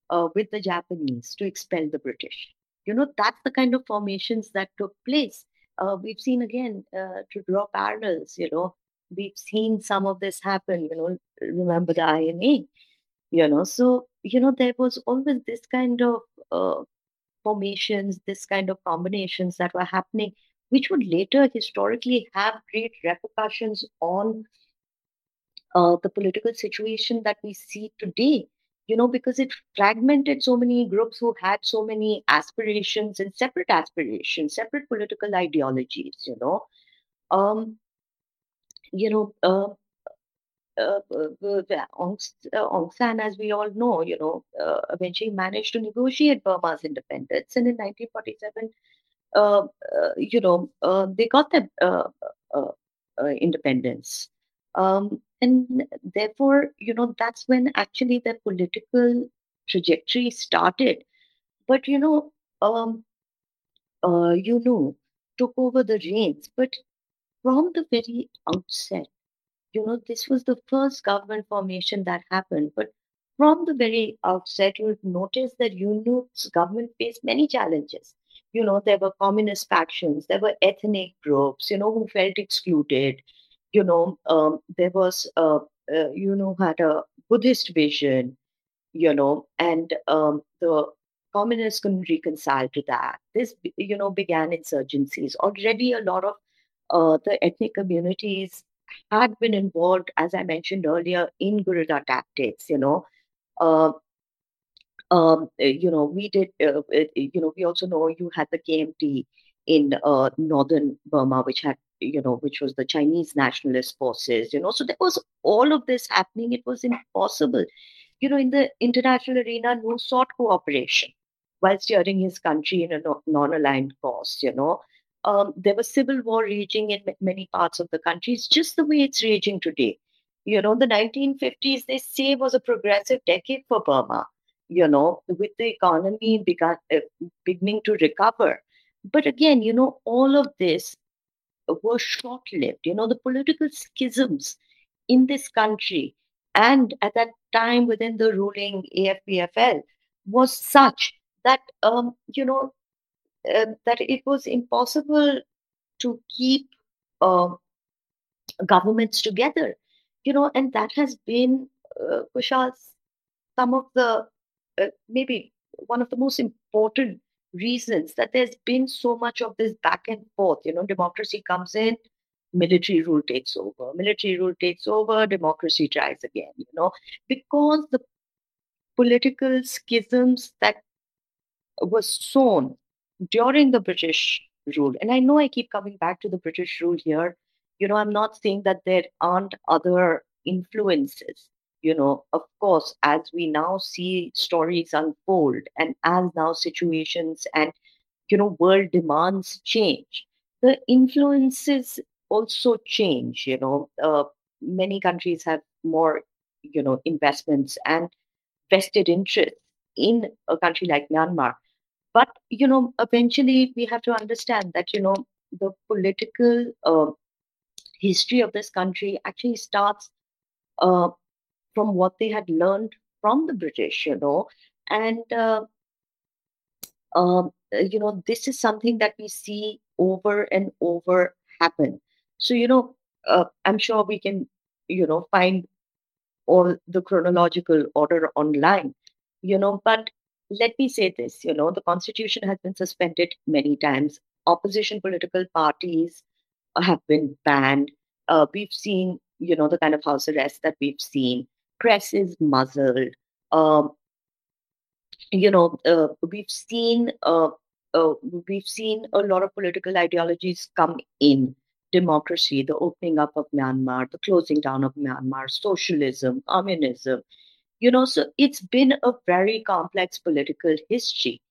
uh, with the Japanese to expel the British. You know, that's the kind of formations that took place uh, we've seen again uh, to draw parallels you know we've seen some of this happen you know remember the ina you know so you know there was always this kind of uh, formations this kind of combinations that were happening which would later historically have great repercussions on uh, the political situation that we see today you know, because it fragmented so many groups who had so many aspirations and separate aspirations, separate political ideologies, you know. Um, you know, uh, uh, uh, Aung, uh, Aung San, as we all know, you know, uh, eventually managed to negotiate Burma's independence. And in 1947, uh, uh, you know, uh, they got their uh, uh, uh, independence. Um, and therefore, you know, that's when actually the political trajectory started. But, you know, um, uh, you know, took over the reins. But from the very outset, you know, this was the first government formation that happened. But from the very outset, you'll notice that U Nu's government faced many challenges. You know, there were communist factions, there were ethnic groups, you know, who felt excluded you know, um, there was, uh, uh, you know, had a Buddhist vision, you know, and um, the communists couldn't reconcile to that. This, you know, began insurgencies. Already, a lot of uh, the ethnic communities had been involved, as I mentioned earlier, in guerrilla tactics. You know, uh, um, you know, we did. Uh, you know, we also know you had the KMT in uh, northern Burma, which had you know, which was the Chinese nationalist forces, you know. So there was all of this happening. It was impossible. You know, in the international arena, Nu sought cooperation while steering his country in a non aligned course, you know. Um, there was civil war raging in many parts of the country. It's just the way it's raging today. You know, the 1950s, they say, was a progressive decade for Burma, you know, with the economy began, uh, beginning to recover. But again, you know, all of this were short lived. You know, the political schisms in this country and at that time within the ruling AFPFL was such that, um, you know, uh, that it was impossible to keep uh, governments together. You know, and that has been, uh, Kushal, some of the, uh, maybe one of the most important reasons that there's been so much of this back and forth. You know, democracy comes in, military rule takes over, military rule takes over, democracy tries again, you know, because the political schisms that was sown during the British rule. And I know I keep coming back to the British rule here. You know, I'm not saying that there aren't other influences you know, of course, as we now see stories unfold and as now situations and, you know, world demands change, the influences also change, you know. Uh, many countries have more, you know, investments and vested interests in a country like Myanmar. But, you know, eventually we have to understand that, you know, the political uh, history of this country actually starts uh, from what they had learned from the British, you know. And, uh, um, you know, this is something that we see over and over happen. So, you know, uh, I'm sure we can, you know, find all the chronological order online, you know, but let me say this, you know, the constitution has been suspended many times. Opposition political parties have been banned. Uh, we've seen, you know, the kind of house arrest that we've seen press is muzzled. Um, you know, uh, we've seen uh, uh, we've seen a lot of political ideologies come in democracy, the opening up of Myanmar, the closing down of Myanmar, socialism, communism. You know, so it's been a very complex political history.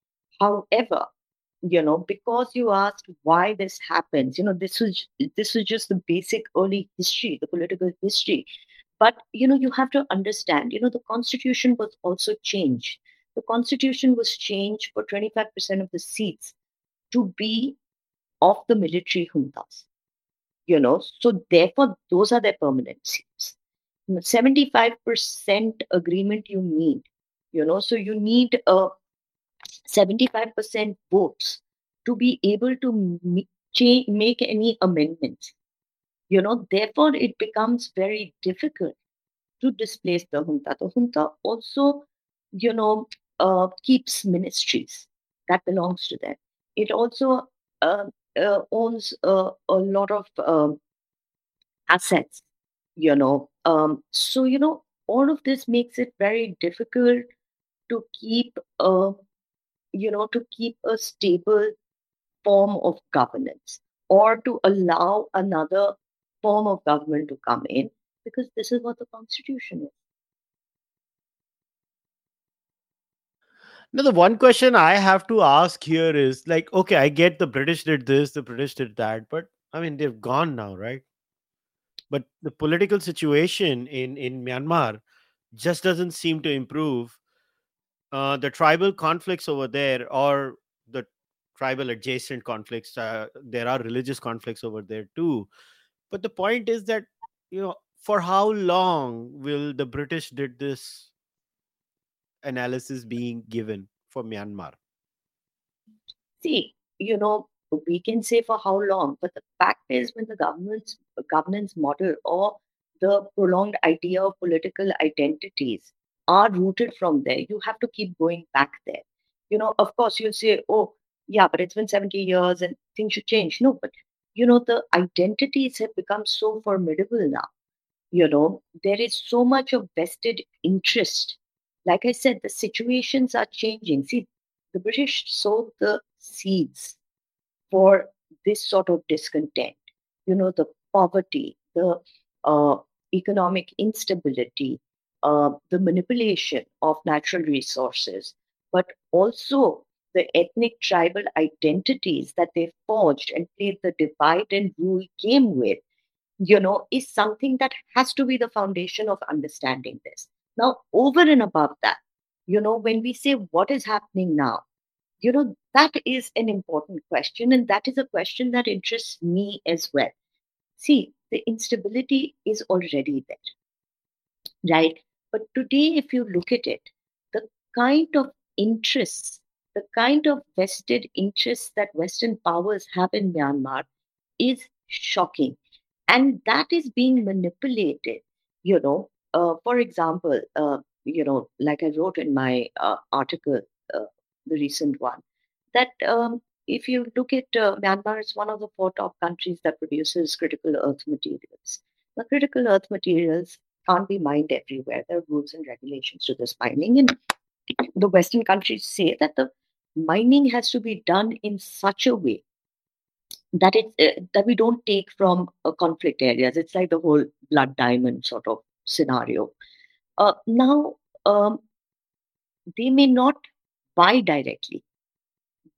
However, you know, because you asked why this happens, you know, this was this was just the basic early history, the political history. But you know, you have to understand, you know, the constitution was also changed. The constitution was changed for 25% of the seats to be of the military juntas. You know, so therefore those are their permanent seats. 75% agreement you need, you know, so you need a uh, 75% votes to be able to make any amendments you know, therefore it becomes very difficult to displace the junta. The junta also, you know, uh, keeps ministries that belongs to them. It also uh, uh, owns a lot of um, assets, you know. Um, so, you know, all of this makes it very difficult to keep, a, you know, to keep a stable form of governance or to allow another form of government to come in because this is what the constitution is. Now, the one question I have to ask here is like, okay, I get the British did this, the British did that, but I mean, they've gone now, right? But the political situation in, in Myanmar just doesn't seem to improve. Uh, the tribal conflicts over there, or the tribal adjacent conflicts, uh, there are religious conflicts over there too but the point is that you know for how long will the british did this analysis being given for myanmar see you know we can say for how long? But the fact is when the government's governance model or the prolonged idea of political identities are rooted from there you have to keep going back there. You know of course you'll say oh yeah but it's been 70 years and things should change. No but you know the identities have become so formidable now. You know there is so much of vested interest. Like i said the situations are changing. See the british sowed the seeds for this sort of discontent you know, the poverty, the uh, economic instability, uh, the manipulation of natural resources, but also the ethnic tribal identities that they forged and played the divide and rule game with, you know, is something that has to be the foundation of understanding this. Now, over and above that, you know, when we say what is happening now, you know, that is an important question. And that is a question that interests me as well. See, the instability is already there, right? But today, if you look at it, the kind of interests, the kind of vested interests that Western powers have in Myanmar is shocking. And that is being manipulated, you know. Uh, for example, uh, you know, like I wrote in my uh, article, the recent one, that um, if you look at uh, Myanmar, it's one of the four top countries that produces critical earth materials. The critical earth materials can't be mined everywhere. There are rules and regulations to this mining, and the Western countries say that the mining has to be done in such a way that it uh, that we don't take from uh, conflict areas. It's like the whole blood diamond sort of scenario. Uh, now, um, they may not buy directly,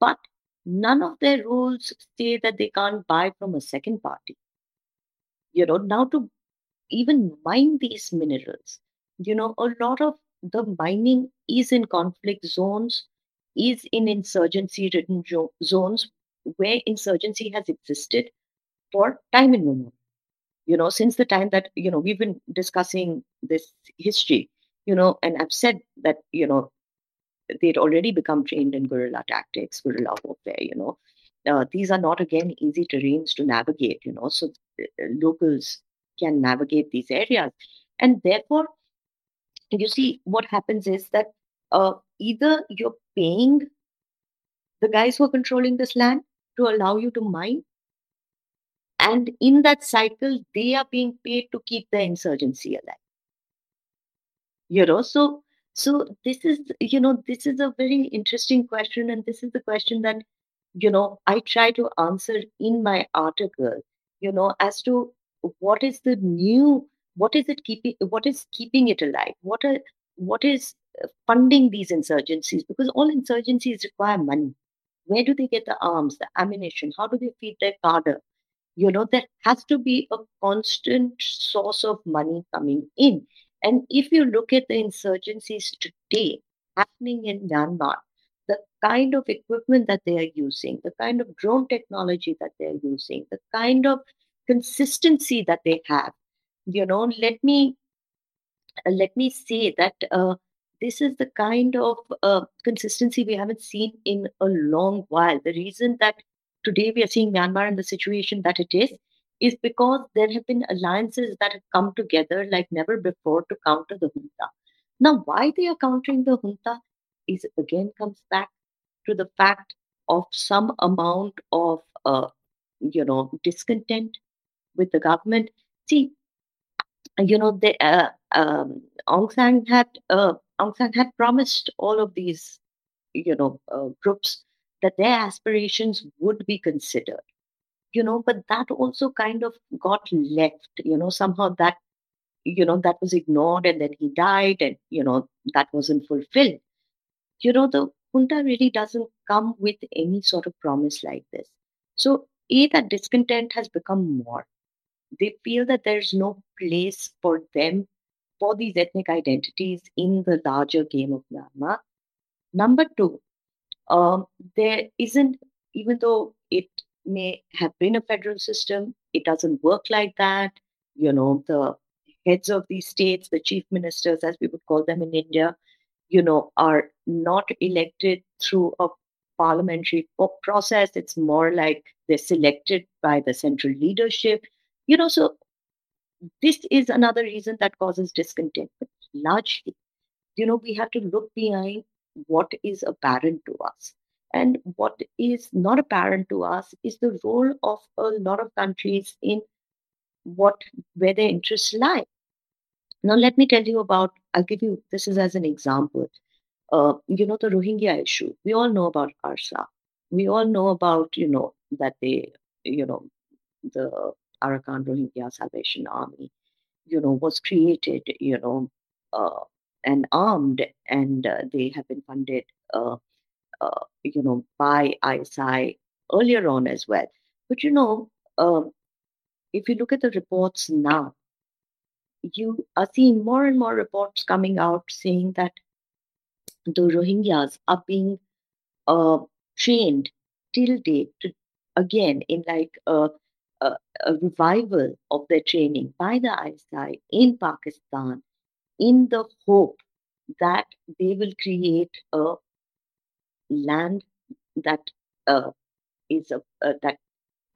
but none of their rules say that they can't buy from a second party. You know, now to even mine these minerals, you know, a lot of the mining is in conflict zones, is in insurgency ridden jo- zones where insurgency has existed for time immemorial. You know, since the time that, you know, we've been discussing this history, you know, and I've said that, you know, they'd already become trained in guerrilla tactics, guerrilla warfare, you know. Uh, these are not, again, easy terrains to navigate, you know, so uh, locals can navigate these areas. And therefore, you see, what happens is that uh, either you're paying the guys who are controlling this land to allow you to mine, and in that cycle, they are being paid to keep the insurgency alive. You know, so so this is you know this is a very interesting question, and this is the question that you know I try to answer in my article. You know, as to what is the new, what is it keeping, what is keeping it alive? What are what is uh, funding these insurgencies? Because all insurgencies require money. Where do they get the arms, the ammunition? How do they feed their cadre? you know there has to be a constant source of money coming in and if you look at the insurgencies today happening in myanmar the kind of equipment that they are using the kind of drone technology that they are using the kind of consistency that they have you know let me uh, let me say that uh, this is the kind of uh, consistency we haven't seen in a long while. The reason that today we are seeing Myanmar in the situation that it is is because there have been alliances that have come together like never before to counter the junta. Now, why they are countering the junta is again comes back to the fact of some amount of uh, you know discontent with the government. See, you know, the uh, um, Aung San had uh, Aung San had promised all of these, you know, uh, groups that their aspirations would be considered. You know, but that also kind of got left. You know, somehow that you know that was ignored, and then he died, and you know that wasn't fulfilled. You know, the junta really doesn't come with any sort of promise like this. So, a that discontent has become more they feel that there's no place for them for these ethnic identities in the larger game of Myanmar. Number two, um, there isn't, even though it may have been a federal system, it doesn't work like that. You know, the heads of these states, the chief ministers, as we would call them in India, you know, are not elected through a parliamentary process. It's more like they're selected by the central leadership you know so this is another reason that causes discontent but largely you know we have to look behind what is apparent to us and what is not apparent to us is the role of a lot of countries in what where their interests lie. Now let me tell you about i'll give you this is as an example. Uh, you know the rohingya issue. We all know about arsa. We all know about you know that they you know the Arakan Rohingya Salvation Army, you know, was created, you know, uh, and armed, and uh, they have been funded, uh, uh, you know, by ISI earlier on as well. But you know, um, if you look at the reports now, you are seeing more and more reports coming out saying that the Rohingyas are being uh, trained till date to, again in like a, a, a revival of their training by the ISI in Pakistan in the hope that they will create a land that uh, is a, uh, that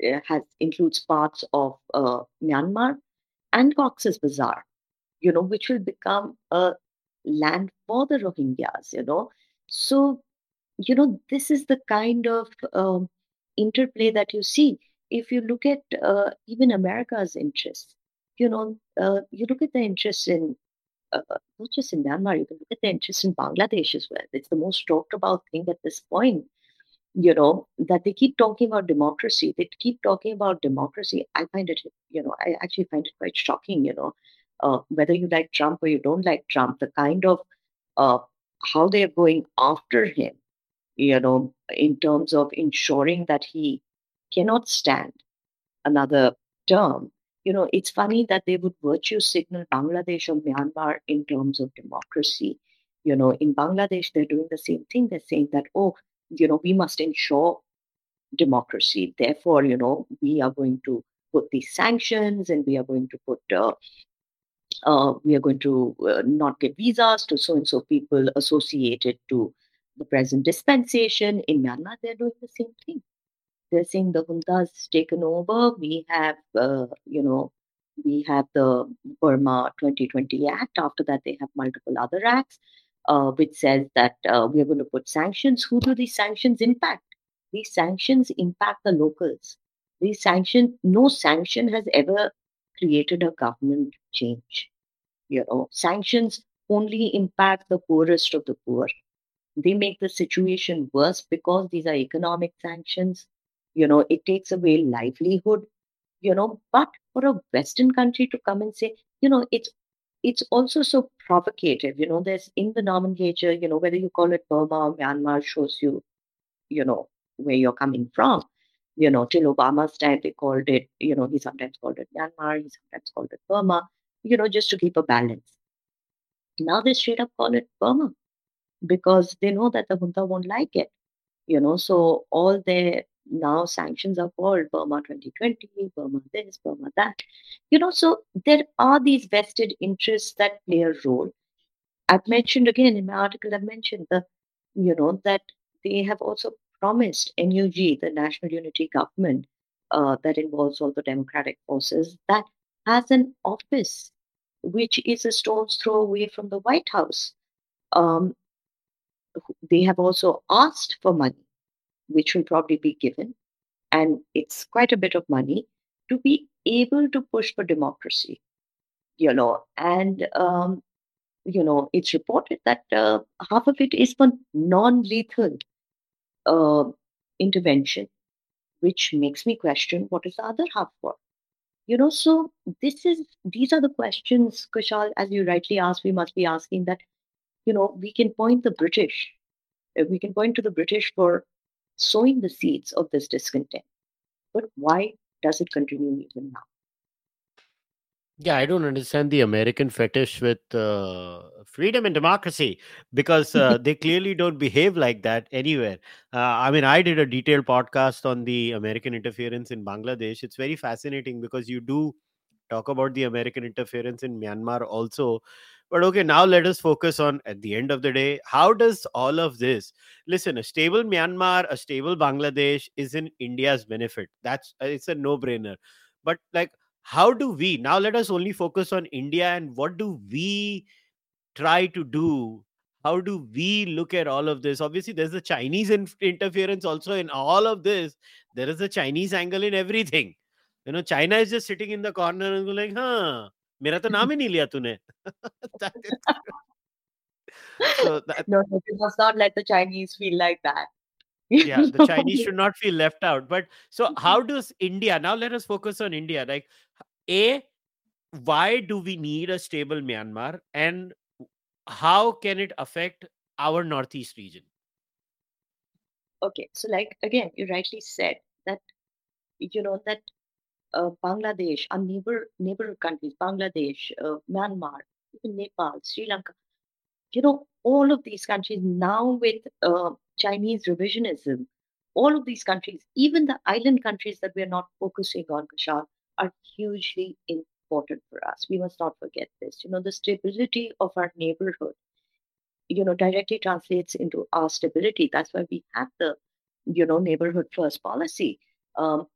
uh, has includes parts of uh, Myanmar and Cox's Bazar, you know, which will become a land for the Rohingyas, you know. So, you know, this is the kind of um, interplay that you see. If you look at uh, even America's interests, you know, uh, you look at the interests in uh, not just in Myanmar, you can look at the interest in Bangladesh as well. It's the most talked about thing at this point you know that they keep talking about democracy. They keep talking about democracy. I find it you know i actually find it quite shocking you know uh, whether you like trump or you don't like trump the kind of uh, how they are going after him you know in terms of ensuring that he cannot stand another term you know it's funny that they would virtue signal bangladesh or myanmar in terms of democracy you know in bangladesh they're doing the same thing they're saying that oh you know, we must ensure democracy. Therefore, you know, we are going to put these sanctions and we are going to put, uh, uh, we are going to uh, not give visas to so and so people associated to the present dispensation. In Myanmar, they're doing the same thing. They're saying the junta's taken over. We have, uh, you know, we have the Burma 2020 Act. After that, they have multiple other acts uh, which says that uh, we are going to put sanctions. Who do these sanctions impact? These sanctions impact the locals. These sanctions, no sanction has ever created a government change. You know, sanctions only impact the poorest of the poor. They make the situation worse because these are economic sanctions. You know, it takes away livelihood. You know, but for a Western country to come and say, you know, it's it's also so provocative. You know, there's in the nomenclature, you know, whether you call it Burma or Myanmar shows you, you know, where you're coming from. You know, till Obama's time, they called it, you know, he sometimes called it Myanmar, he sometimes called it Burma, you know, just to keep a balance. Now they straight up call it Burma because they know that the junta won't like it. You know, so all their now sanctions are called Burma 2020, Burma this, Burma that. You know, so there are these vested interests that play a role. I've mentioned again in my article, I've mentioned the, you know, that they have also promised NUG, the National Unity Government, uh, that involves all the democratic forces, that has an office which is a stone's throw away from the White House. Um, they have also asked for money which will probably be given, and it's quite a bit of money to be able to push for democracy. You know, and um, you know, it's reported that uh, half of it is for non-lethal uh, intervention, which makes me question what is the other half for. You know, so this is these are the questions, Kushal, as you rightly asked, we must be asking that. You know, we can point the British, uh, we can point to the British for sowing the seeds of this discontent. But why does it continue even now? Yeah, I don't understand the American fetish with uh, freedom and democracy because uh, they clearly don't behave like that anywhere. Uh, I mean, I did a detailed podcast on the American interference in Bangladesh. It's very fascinating because you do talk about the American interference in Myanmar also. But okay, now let us focus on at the end of the day, how does all of this listen? A stable Myanmar, a stable Bangladesh is in India's benefit. That's uh, it's a no brainer. But like, how do we now let us only focus on India and what do we try to do? How do we look at all of this? Obviously, there's the Chinese in- interference also in all of this. There is a Chinese angle in everything you know china is just sitting in the corner and going huh मेरा तो नाम ही नहीं लिया तूने so that, no, no, you must not let the Chinese feel like that. yeah the chinese should not feel left out but so how does india now let us focus on india like a why do we need a stable myanmar and how can it affect our northeast region okay so like again you rightly said that you know that uh, bangladesh our neighbor neighborhood countries bangladesh uh, myanmar even nepal sri lanka. You know all of these countries now with uh, chinese revisionism all of these countries even the island countries that we're not focusing on kushal are hugely important for us. We must not forget this. You know the stability of our neighborhood you know directly translates into our stability. That's why we have the you know neighborhood first policy. Um,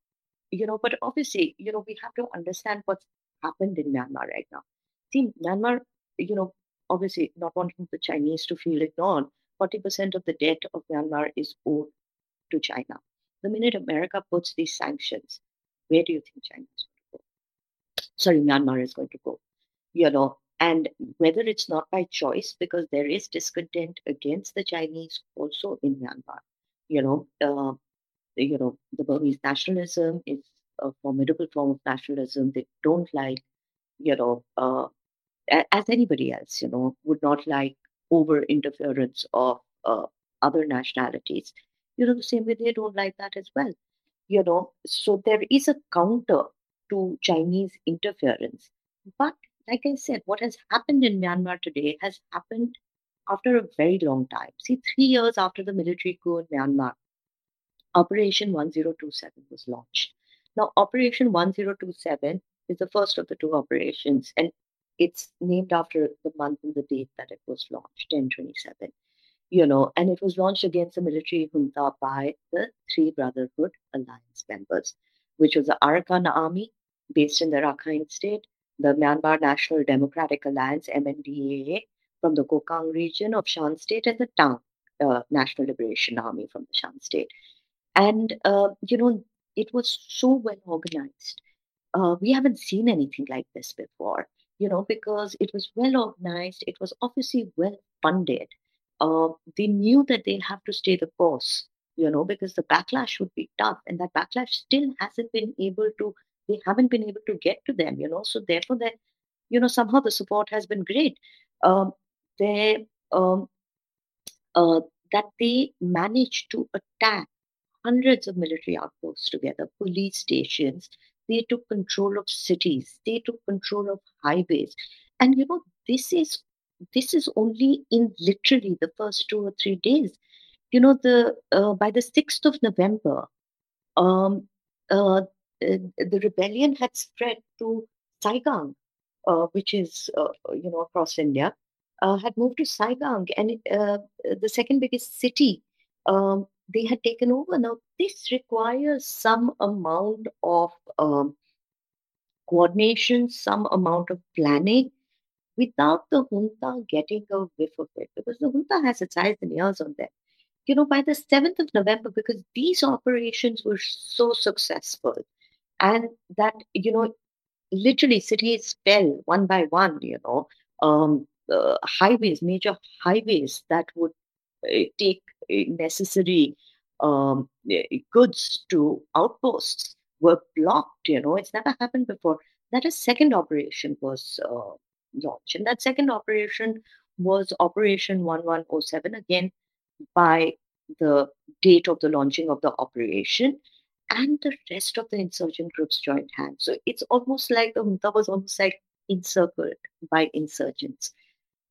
you know but obviously you know we have to understand what's happened in myanmar right now. See myanmar you know obviously not wanting the chinese to feel ignored 40% of the debt of myanmar is owed to china. The minute america puts these sanctions where do you think china is going to go? Sorry myanmar is going to go you know and whether it's not by choice because there is discontent against the chinese also in myanmar you know uh, you know the burmese nationalism is a formidable form of nationalism. They don't like you know uh, as anybody else you know would not like over interference of uh, other nationalities. You know the same way they don't like that as well. You know so there is a counter to chinese interference. But like I said, what has happened in Myanmar today has happened after a very long time. See, three years after the military coup in Myanmar, Operation 1027 was launched. Now, Operation 1027 is the first of the two operations, and it's named after the month and the date that it was launched, 1027. You know, and it was launched against the military junta by the Three Brotherhood Alliance members, which was the Arakan Army based in the Rakhine State, the Myanmar National Democratic Alliance, MNDAA, from the Kokang region of Shan State, and the Ta'ang uh, National Liberation Army from the Shan State. And, uh, you know, it was so well organized. Uh, we haven't seen anything like this before, you know, because it was well organized, it was obviously well funded. Uh, they knew that they'll have to stay the course, you know, because the backlash would be tough, and that backlash still hasn't been able to they haven't been able to get to them you know so therefore that you know somehow the support has been great um, they um, uh, that they managed to attack hundreds of military outposts together police stations. They took control of cities. They took control of highways. And you know this is this is only in literally the first two or three days. You know the uh, by the 6th of november um, uh, uh, the rebellion had spread to Sagaing, uh, which is uh, you know across India, uh, had moved to Sagaing, and uh, the second biggest city. Um, they had taken over. Now this requires some amount of um, coordination, some amount of planning, without the junta getting a whiff of it, because the junta has its eyes and ears on them. You know, by the 7th of November, because these operations were so successful, and that you know literally cities fell one by one you know um, uh, highways major highways that would take uh, necessary um, eh, goods to outposts were blocked you know it's never happened before that a second operation was uh, launched and that second operation was operation 1107 again by the date of the launching of the operation and the rest of the insurgent groups joined hands. So it's almost like the junta was almost like encircled by insurgents.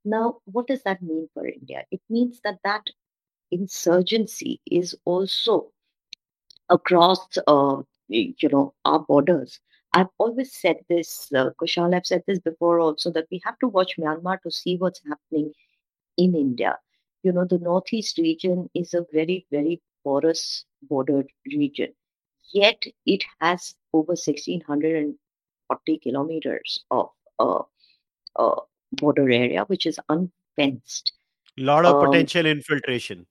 Now, what does that mean for India? It means that that insurgency is also across, uh, you know, our borders. I've always said this, uh, Kushal, I've said this before also, that we have to watch Myanmar to see what's happening in India. You know, the Northeast region is a very, very porous bordered region yet it has over 1640 kilometers of uh, uh, border area which is unfenced. A lot of um, potential infiltration.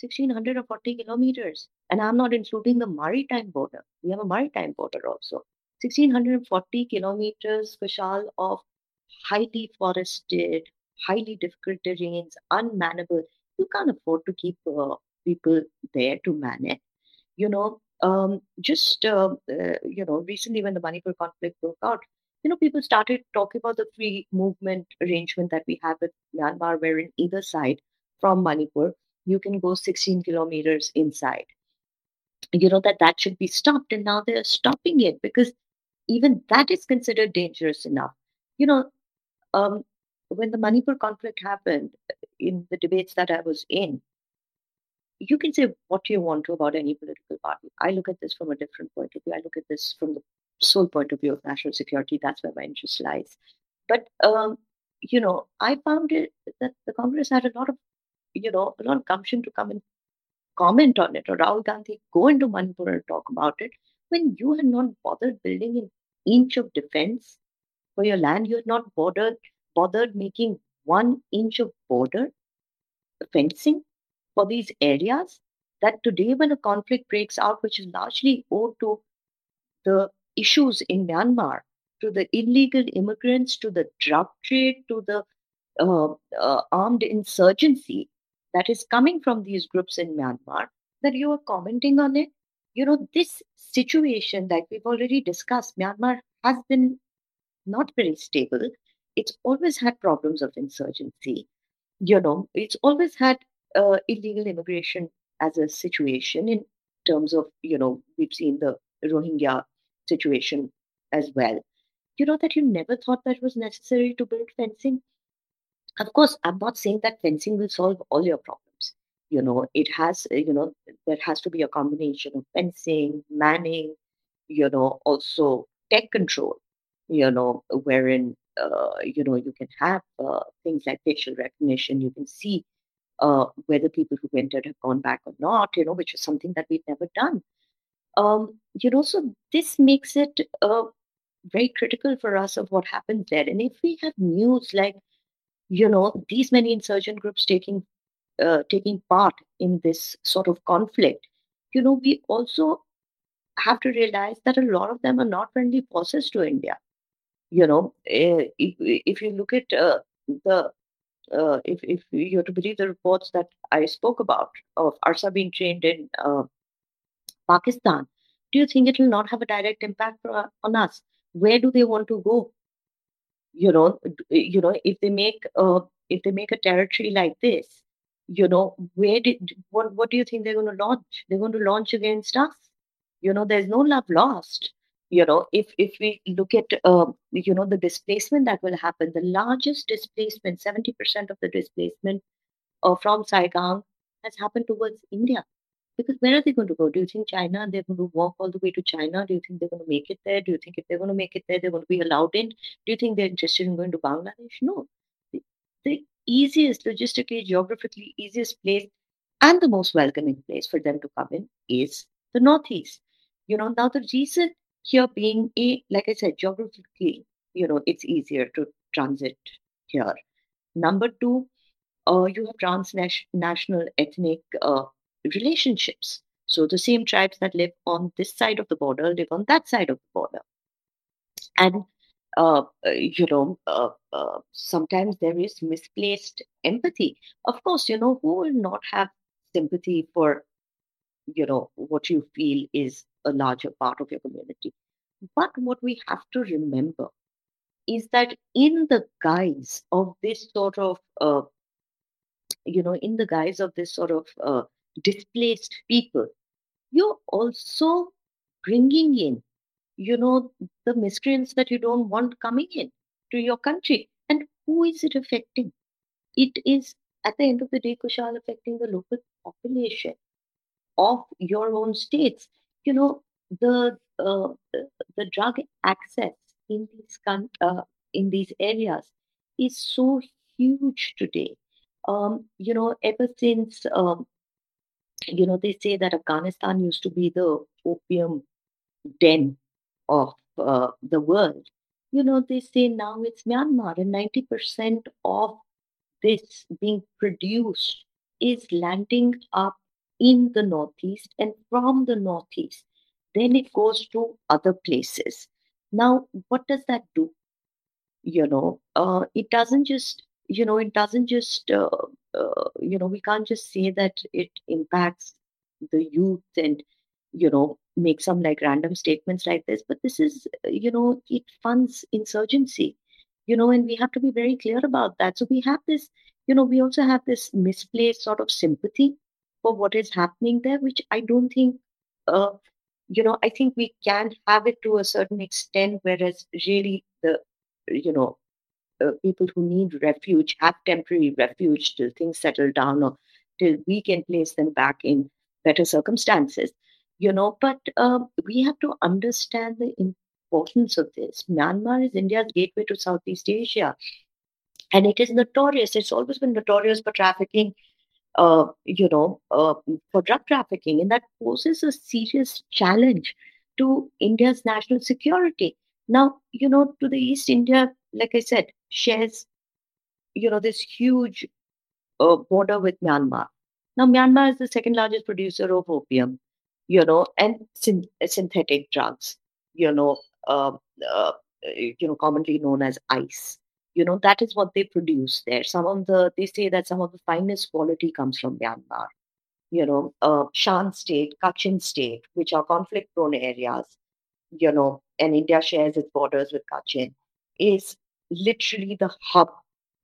1640 kilometers. And i'm not including the maritime border. We have a maritime border also. 1640 kilometers Kushal, of highly forested highly difficult terrains unmanageable you can't afford to keep uh, people there to manage. You know, um, just uh, uh, you know, recently when the Manipur conflict broke out, you know, people started talking about the free movement arrangement that we have with Myanmar, where in either side from Manipur, you can go 16 kilometers inside. You know that that should be stopped, and now they're stopping it because even that is considered dangerous enough. You know, um, when the Manipur conflict happened, in the debates that I was in, you can say what you want to about any political party. I look at this from a different point of view. I look at this from the sole point of view of national security. That's where my interest lies. But um, you know, I found it that the Congress had a lot of, you know, a lot of gumption to come and comment on it, or Rahul Gandhi go into Manipur and talk about it when you had not bothered building an inch of defense for your land. You had not bothered bothered making one inch of border fencing for these areas. That today, when a conflict breaks out, which is largely owed to the issues in Myanmar, to the illegal immigrants, to the drug trade, to the uh, uh, armed insurgency that is coming from these groups in Myanmar, that you are commenting on it. You know, this situation that we've already discussed, Myanmar has been not very stable. It's always had problems of insurgency. You know, it's always had uh, illegal immigration as a situation in terms of, you know, we've seen the Rohingya situation as well. You know, that you never thought that was necessary to build fencing. Of course, I'm not saying that fencing will solve all your problems. You know, it has, you know, there has to be a combination of fencing, manning, you know, also tech control, you know, wherein, uh, you know, you can have uh, things like facial recognition. You can see uh, whether people who entered have gone back or not, you know, which is something that we've never done. Um, you know, so this makes it uh, very critical for us of what happens there. And if we have news like, you know, these many insurgent groups taking uh, taking part in this sort of conflict, you know, we also have to realize that a lot of them are not friendly forces to India. You know, eh, if, if you look at uh, the uh, if if you're to believe the reports that I spoke about of ARSA being trained in uh, Pakistan, do you think it will not have a direct impact on us? Where do they want to go? You know, you know, if they make uh, if they make a territory like this, you know, where did what what do you think they're going to launch? They're going to launch against us. You know, there's no love lost. You know, if if we look at uh, you know the displacement that will happen, the largest displacement, seventy percent of the displacement uh, from Sagaing has happened towards India because where are they going to go? Do you think China, they're going to walk all the way to China? Do you think they're going to make it there? Do you think if they're going to make it there, they're going to be allowed in? Do you think they're interested in going to Bangladesh? No. The, the easiest, logistically, geographically easiest place and the most welcoming place for them to come in is the Northeast. You know, now the reason here being a, like I said, geographically, you know, it's easier to transit here. Number two, uh, you have transnational ethnic uh, relationships. So the same tribes that live on this side of the border live on that side of the border. And, uh, you know, uh, uh, sometimes there is misplaced empathy. Of course, you know, who will not have sympathy for, you know, what you feel is a larger part of your community. But what we have to remember is that in the guise of this sort of, uh, you know, in the guise of this sort of uh, displaced people, you're also bringing in, you know, the miscreants that you don't want coming in to your country. And who is it affecting? It is, at the end of the day, Kushal, affecting the local population of your own states. You know, the uh, the drug access in these uh, in these areas is so huge today. Um, you know, ever since um, you know, they say that Afghanistan used to be the opium den of uh, the world. You know, they say now it's Myanmar, and 90% of this being produced is landing up in the Northeast, and from the Northeast, then it goes to other places. Now, what does that do? You know, uh, it doesn't just you know, it doesn't just, uh, uh, you know, we can't just say that it impacts the youth and, you know, make some like random statements like this. But this is, you know, it funds insurgency, you know, and we have to be very clear about that. So we have this, you know, we also have this misplaced sort of sympathy for what is happening there, which I don't think, uh, you know, I think we can have it to a certain extent, whereas really the, you know, uh, people who need refuge have temporary refuge till things settle down or till we can place them back in better circumstances. You know but um, we have to understand the importance of this. Myanmar is india's gateway to southeast asia. And it is notorious it's always been notorious for trafficking uh, you know uh, for drug trafficking and that poses a serious challenge to india's national security. Now you know to the east india like i said shares you know this huge uh, border with myanmar. Now myanmar is the second largest producer of opium you know and syn- synthetic drugs you know uh, uh, you know commonly known as ice. You know that is what they produce there. Some of the they say that some of the finest quality comes from myanmar. You know uh, shan state kachin state which are conflict prone areas you know, and India shares its borders with Kachin, is literally the hub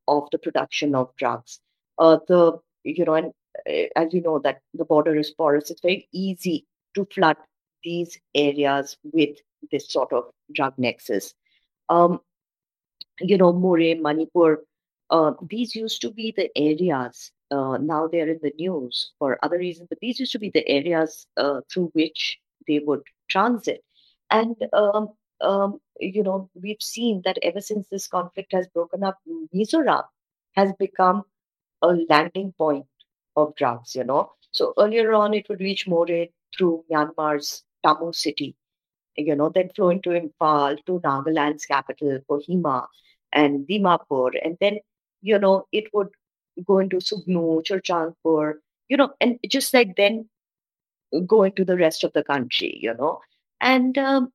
of the production of drugs. Uh, the you know, and uh, as you know, that the border is porous. It's very easy to flood these areas with this sort of drug nexus. Um, you know, Moreh, Manipur, uh, these used to be the areas. Uh, now they're in the news for other reasons, but these used to be the areas uh, through which they would transit. And um, um, you know, we've seen that ever since this conflict has broken up, Mizoram has become a landing point of drugs. You know, so earlier on it would reach Moreh through Myanmar's Tamu city, you know, then flow into Imphal to Nagaland's capital, Kohima, and Dimapur, and then you know it would go into Sugnu, Churachandpur, you know, and just like then go into the rest of the country, you know, and um,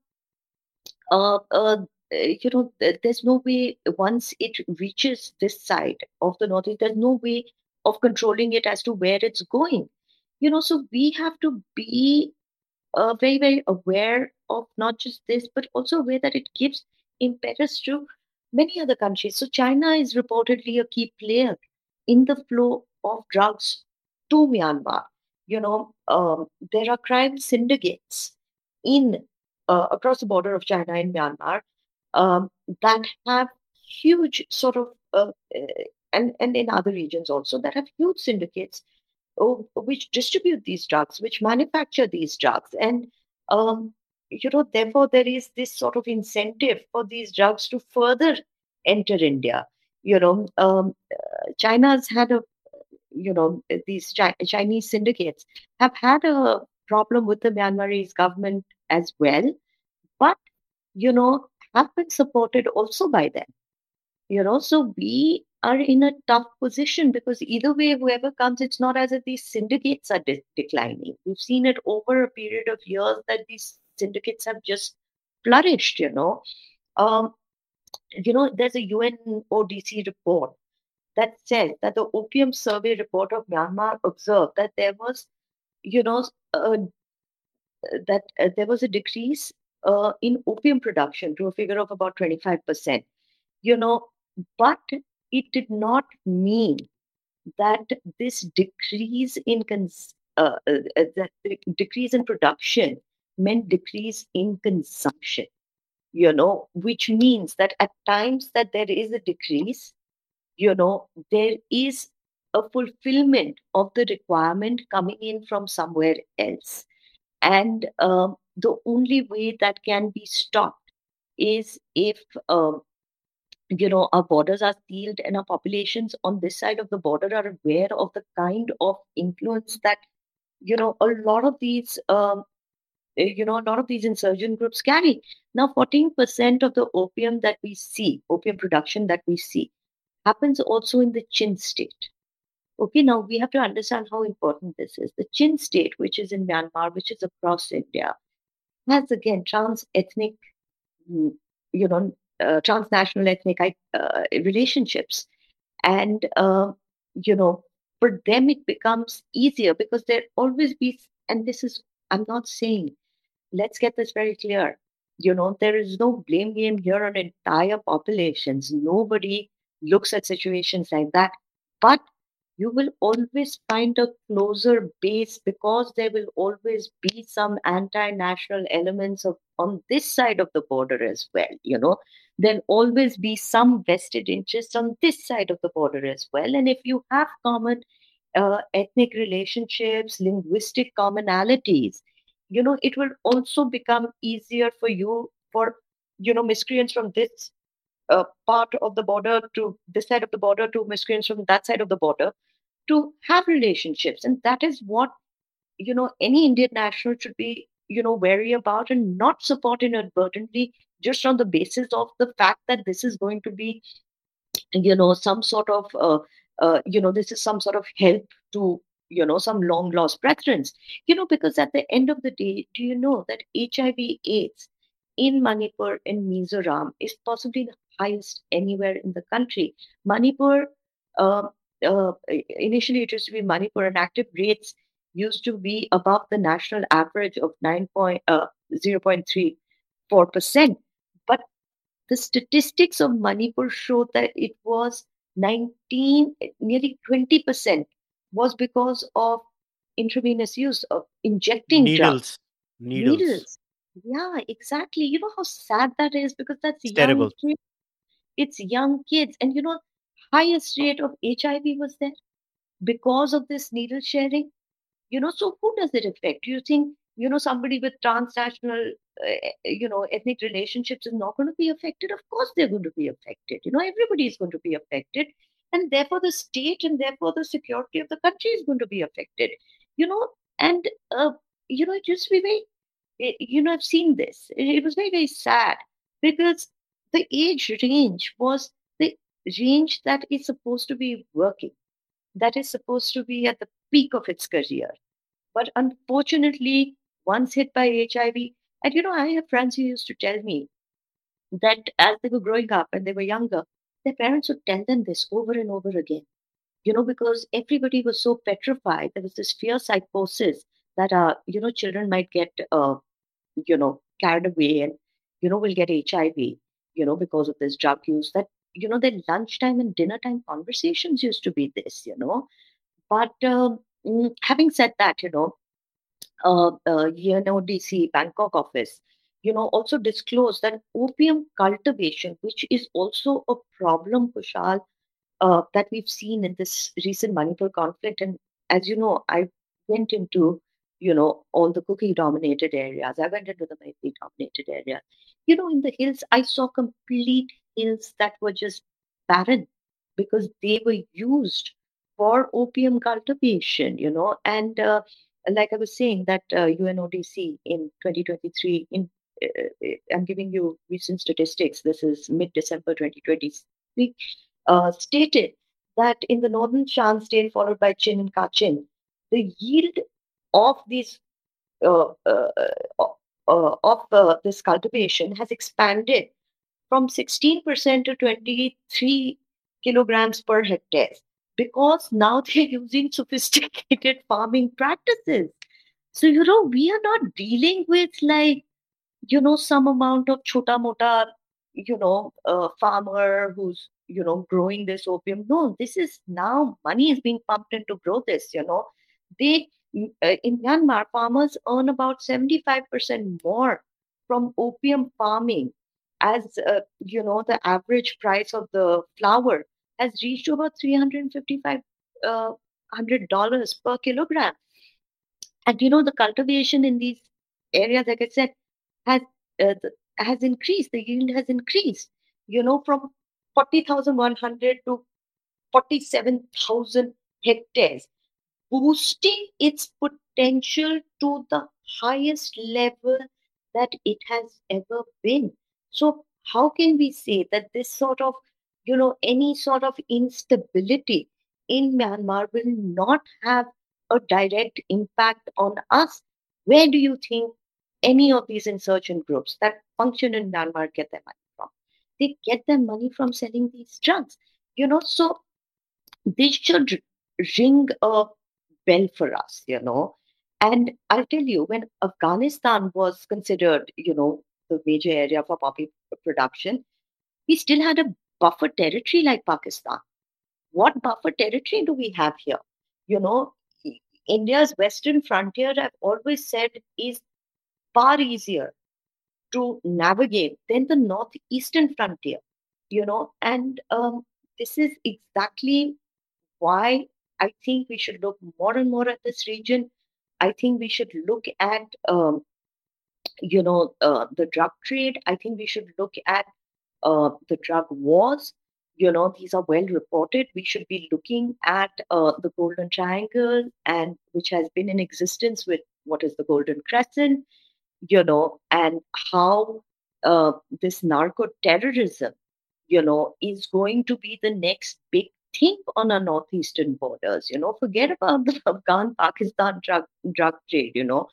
uh, uh, you know, there's no way once it reaches this side of the northeast, there's no way of controlling it as to where it's going. You know, so we have to be uh, very, very aware of not just this, but also aware that it gives impetus to many other countries. So China is reportedly a key player in the flow of drugs to Myanmar. You know, um, there are crime syndicates in uh, across the border of China and Myanmar um, that have huge sort of uh, uh, and and in other regions also that have huge syndicates oh, which distribute these drugs, which manufacture these drugs, and um, you know therefore there is this sort of incentive for these drugs to further enter India. You know, um, China's had a you know these Chinese syndicates have had a problem with the Myanmarese government as well. But you know have been supported also by them. You know so we are in a tough position because either way whoever comes it's not as if these syndicates are de- declining. We've seen it over a period of years that these syndicates have just flourished you know. Um, you know there's a unodc report that says that the opium survey report of myanmar observed that there was you know a that uh, there was a decrease uh, in opium production to a figure of about 25%. You know, but it did not mean that this decrease in cons- uh, uh, uh that decrease in production meant decrease in consumption you know which means that at times that there is a decrease you know there is a fulfillment of the requirement coming in from somewhere else and um, the only way that can be stopped is if, um, you know, our borders are sealed and our populations on this side of the border are aware of the kind of influence that, you know, a lot of these. Um, eh, you know, a lot of these insurgent groups carry. Now, 14% of the opium that we see, opium production that we see, happens also in the Chin state. Okay, now we have to understand how important this is. The Chin state, which is in Myanmar, which is across India, has again trans ethnic, mm, you know, uh, transnational ethnic uh, relationships. and uh, you know for them it becomes easier because there always be and this is i'm not saying let's get this very clear you know there is no blame game here on entire populations nobody looks at situations like that but you will always find a closer base because there will always be some anti-national elements of on this side of the border as well you know. There'll always be some vested interest on this side of the border as well. And if you have common uh, ethnic relationships linguistic commonalities you know it will also become easier for you for you know miscreants from this uh, part of the border to this side of the border to miscreants from that side of the border to have relationships. And that is what you know any indian national should be you know wary about and not support inadvertently just on the basis of the fact that this is going to be you know some sort of uh, uh, you know this is some sort of help to you know some long lost preference you know because at the end of the day do you know that hiv aids in manipur and mizoram is possibly the highest anywhere in the country manipur uh, uh, initially it used to be manipur and active rates used to be above the national average of 9 point, uh, 0.34% but the statistics of Manipur showed that it was 19, nearly 20% was because of intravenous use of injecting drugs. Needles. Needles. Needles. Yeah, exactly. You know how sad that is because that's terrible. kids. It's young kids. And you know, highest rate of HIV was there because of this needle sharing. You know so who does it affect? Do you think you know somebody with transnational uh, you know ethnic relationships is not going to be affected? Of course they're going to be affected. You know everybody is going to be affected. And therefore the state and therefore the security of the country is going to be affected. You know and uh, you know it used to be very eh, you know i've seen this. It, it was very very sad because the age range was the range that is supposed to be working that is supposed to be at the peak of its career but unfortunately, once hit by HIV, and you know, I have friends who used to tell me that as they were growing up and they were younger, their parents would tell them this over and over again. You know, because everybody was so petrified. There was this fear psychosis that, uh, you know, children might get, uh, you know, carried away and, you know, will get HIV, you know, because of this drug use. That, you know, their lunchtime and dinner time conversations used to be this, you know. But um, mm, having said that, you know, uh, uh, UNODC Bangkok office, you know, also disclosed that opium cultivation, which is also a problem, Kushal, uh, that we've seen in this recent Manipur conflict. And as you know, I went into, you know, all the Kuki dominated areas. I went into the Meitei dominated area. You know, in the hills, I saw complete hills that were just barren because they were used for opium cultivation, you know, and uh, like I was saying, that uh, UNODC in 2023, in uh, uh, I'm giving you recent statistics. This is mid-December 2023, uh, stated that in the northern Shan state, followed by Chin and Kachin, the yield of these uh, uh, uh, uh, of this cultivation has expanded from 16% to 23 kilograms per hectare because now they're using sophisticated farming practices. So, you know, we are not dealing with like, you know, some amount of chota mota, you know, uh, farmer who's, you know, growing this opium. No, this is now money is being pumped in to grow this, you know. They, in Myanmar, farmers earn about 75% more from opium farming as, uh, you know, the average price of the flower has reached about 355 uh, dollars per kilogram. And you know the cultivation in these areas, like I said, has uh, has increased. The yield has increased. You know from forty thousand one hundred to forty seven thousand hectares, boosting its potential to the highest level that it has ever been. So how can we say that this sort of you know, any sort of instability in Myanmar will not have a direct impact on us. Where do you think any of these insurgent groups that function in Myanmar get their money from? They get their money from selling these drugs. You know, so this should ring a bell for us, you know. And I'll tell you, when Afghanistan was considered, you know, the major area for poppy production, we still had a buffer territory like Pakistan. What buffer territory do we have here? You know, India's western frontier, I've always said, is far easier to navigate than the northeastern frontier, you know, and um, this is exactly why I think we should look more and more at this region. I think we should look at, um, you know, uh, the drug trade. I think we should look at uh, the drug wars. You know, these are well reported. We should be looking at uh, the Golden Triangle, and which has been in existence with what is the Golden Crescent. You know, and how uh, this narco terrorism, you know, is going to be the next big thing on our northeastern borders. You know, forget about the Afghan Pakistan drug drug trade. You know,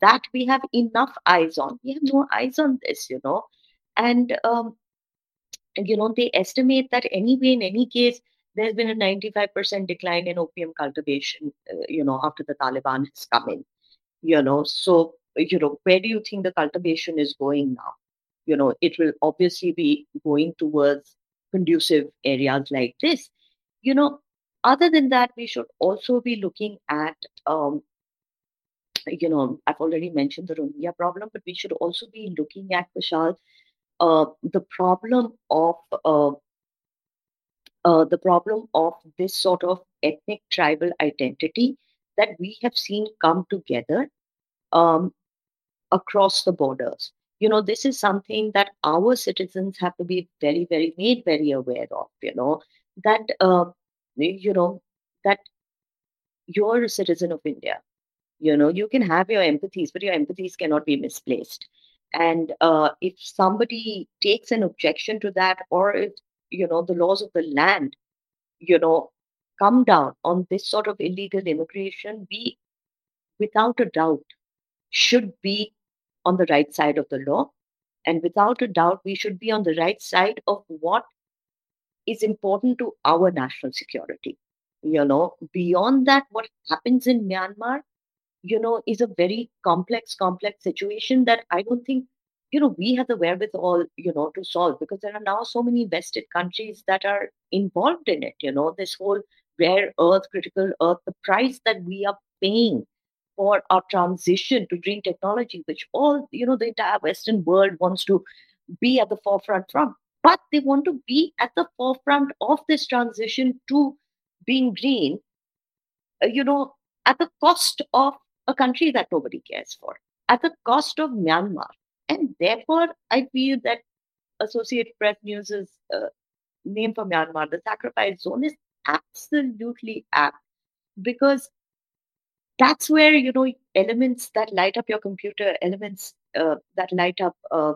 that we have enough eyes on. We have no eyes on this. You know, and um, you know they estimate that anyway, in any case, there's been a 95% decline in opium cultivation. Uh, you know, after the Taliban has come in. You know, so you know, where do you think the cultivation is going now? You know, it will obviously be going towards conducive areas like this you know, other than that, we should also be looking at, um, you know, I've already mentioned the Rohingya problem, but we should also be looking at, Vishal, uh, the problem of uh, uh, the problem of this sort of ethnic tribal identity that we have seen come together um, across the borders. You know, this is something that our citizens have to be very, very made very aware of. You know, that uh, you know that you're a citizen of India. You know, you can have your empathies, but your empathies cannot be misplaced. And uh, if somebody takes an objection to that, or if you know the laws of the land, you know, come down on this sort of illegal immigration, we, without a doubt, should be on the right side of the law. And without a doubt, we should be on the right side of what is important to our national security. You know, beyond that, what happens in Myanmar, you know, is a very complex, complex situation that I don't think, you know, we have the wherewithal, you know, to solve because there are now so many vested countries that are involved in it. You know, this whole rare earth, critical earth, the price that we are paying for our transition to green technology, which all, you know, the entire Western world wants to be at the forefront from but they want to be at the forefront of this transition to being green, uh, you know, at the cost of a country that nobody cares for, at the cost of Myanmar. And therefore, I feel that Associated Press News's uh, name for Myanmar, the sacrifice zone, is absolutely apt because that's where you know elements that light up your computer, elements uh, that light up, uh,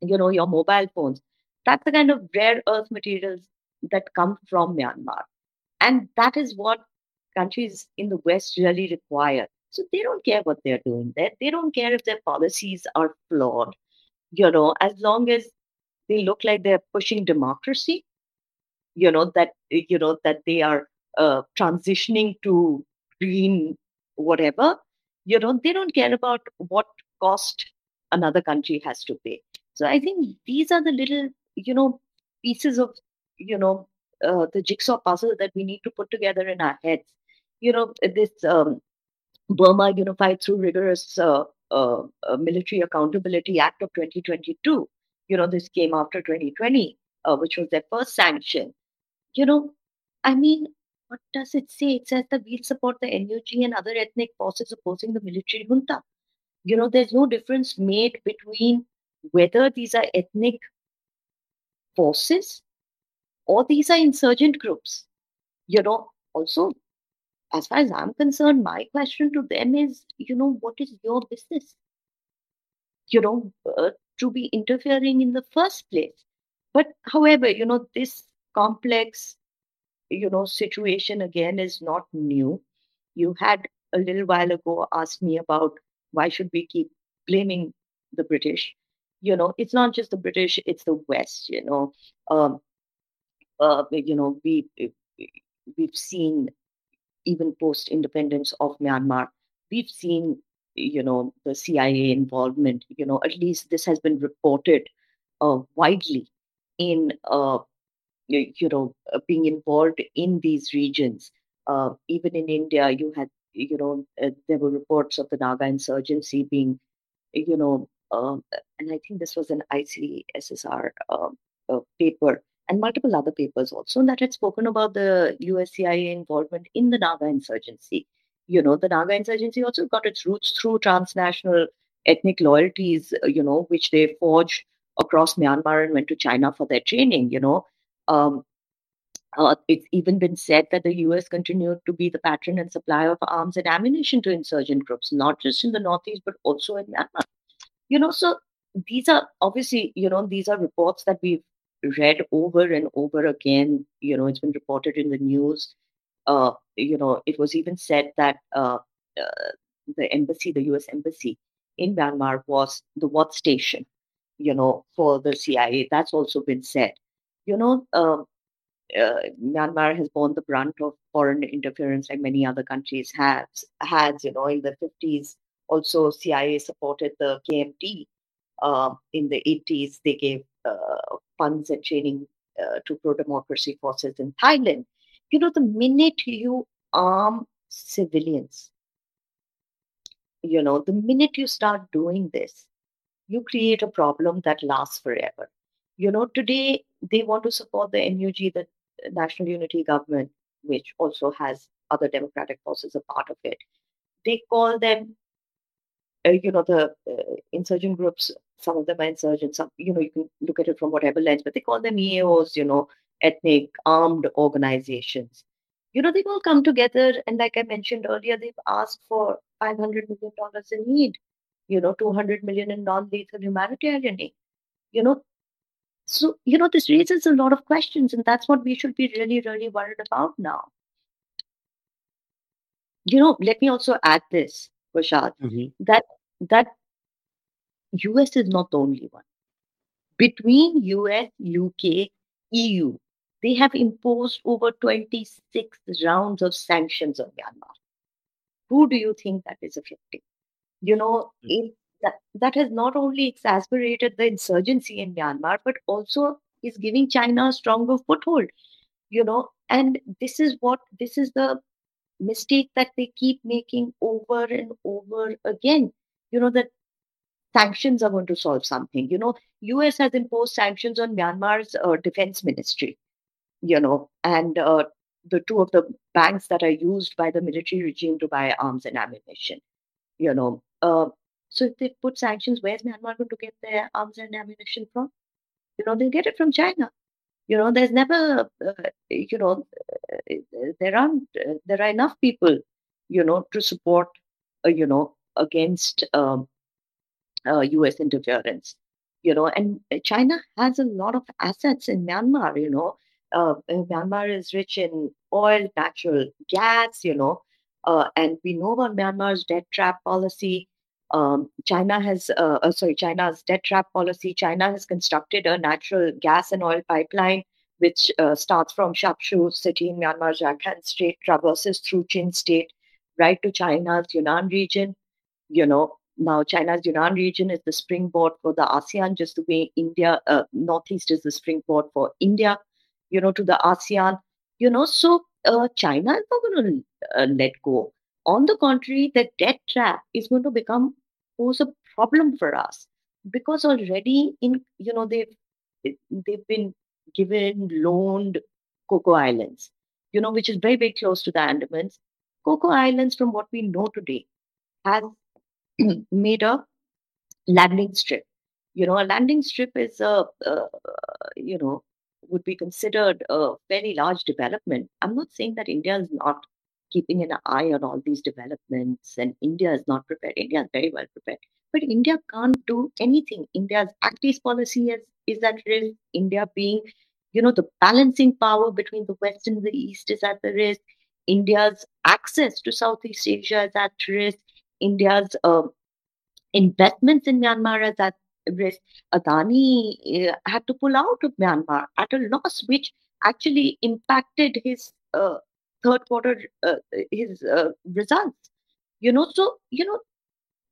you know, your mobile phones, that's the kind of rare earth materials that come from Myanmar. And that is what countries in the West really require. So they don't care what they're doing there. They don't care if their policies are flawed. You know, as long as they look like they're pushing democracy, you know, that you know that they are uh, transitioning to green whatever, you know, they don't care about what cost another country has to pay. So I think these are the little you know pieces of you know uh, the jigsaw puzzle that we need to put together in our heads. You know this um, burma unified through rigorous uh, uh, military accountability act of 2022 you know this came after 2020 uh, which was their first sanction. You know i mean what does it say? It says that we'll support the nug and other ethnic forces opposing the military junta. You know there's no difference made between whether these are ethnic forces or these are insurgent groups. You know, also, as far as I'm concerned, my question to them is, you know, what is your business? You know, uh, to be interfering in the first place. But however, you know, this complex, you know, situation again is not new. You had a little while ago asked me about why should we keep blaming the British you know it's not just the british it's the west you know um uh, you know we we've seen even post independence of Myanmar, we've seen you know the CIA involvement. You know, at least this has been reported uh, widely in uh, you know uh, being involved in these regions. Uh, even in India, you had you know uh, there were reports of the Naga insurgency being you know, um, and I think this was an ICSSR uh, uh, paper and multiple other papers also that had spoken about the USCIA involvement in the Naga insurgency. You know, the Naga insurgency also got its roots through transnational ethnic loyalties, uh, you know, which they forged across Myanmar and went to China for their training, you know. Um, uh, it's even been said that the US continued to be the patron and supplier of arms and ammunition to insurgent groups, not just in the Northeast, but also in Myanmar. You know, so these are obviously, you know, these are reports that we've read over and over again. You know, it's been reported in the news. Uh, you know, it was even said that uh, uh, the embassy, the US embassy in Myanmar, was the what station, you know, for the CIA. That's also been said. You know, um, uh, Myanmar has borne the brunt of foreign interference like many other countries has. Has you know in the fifties also CIA supported the KMT. Uh, in the eighties, they gave uh, funds and training uh, to pro-democracy forces in Thailand. You know, the minute you arm civilians, you know, the minute you start doing this, you create a problem that lasts forever. You know, today they want to support the NUG, the National Unity Government, which also has other democratic forces a part of it. They call them, uh, you know, the uh, insurgent groups. Some of them are insurgents. Some, you know, you can look at it from whatever lens, but they call them EAOs You know, ethnic armed organizations. You know, they've all come together, and like I mentioned earlier, they've asked for 500 million dollars in need. You know, 200 million in non-lethal humanitarian aid. You know, so, you know, this raises a lot of questions, and that's what we should be really, really worried about now. You know, let me also add this, Kushal, Mm-hmm. that that US is not the only one. Between US, UK, EU, they have imposed over 26 rounds of sanctions on Myanmar. Who do you think that is affecting? You know, it, that, that has not only exacerbated the insurgency in Myanmar, but also is giving China a stronger foothold. You know, and this is what this is the mistake that they keep making over and over again. You know that sanctions are going to solve something. You know, U.S. has imposed sanctions on Myanmar's uh, defense ministry. You know, and uh, the two of the banks that are used by the military regime to buy arms and ammunition. You know, uh, so if they put sanctions, where's Myanmar going to get their arms and ammunition from? You know, they get it from China. You know, there's never, uh, you know, uh, there aren't, uh, there are enough people, you know, to support, uh, you know, against um, US interference. You know, and China has a lot of assets in Myanmar. You know, uh, Myanmar is rich in oil, natural gas. You know, uh, and we know about Myanmar's debt trap policy. Um, China has, uh, uh, sorry, China's debt trap policy. China has constructed a natural gas and oil pipeline which uh, starts from Shapshu city in Myanmar, Rakhine state, traverses through Chin state, right to China's Yunnan region. You know, now China's Yunnan region is the springboard for the ASEAN, just the way India, uh, Northeast is the springboard for India, you know, to the ASEAN. You know, so uh, China is not going to uh, let go on the contrary, the debt trap is going to become pose a problem for us because already in you know they've they've been given loaned Coco Islands, you know, which is very very close to the Andamans. Coco Islands, from what we know today, has made a landing strip. You know, a landing strip is a, a you know would be considered a very large development. I'm not saying that India is not keeping an eye on all these developments and India is not prepared. India is very well prepared. But India can't do anything. India's Act East policy is, is at risk. India being, you know, the balancing power between the West and the East is at the risk. India's access to Southeast Asia is at risk. India's uh, investments in Myanmar is at risk. Adani uh, had to pull out of Myanmar at a loss, which actually impacted his uh, third quarter uh, his uh, results. You know, so you know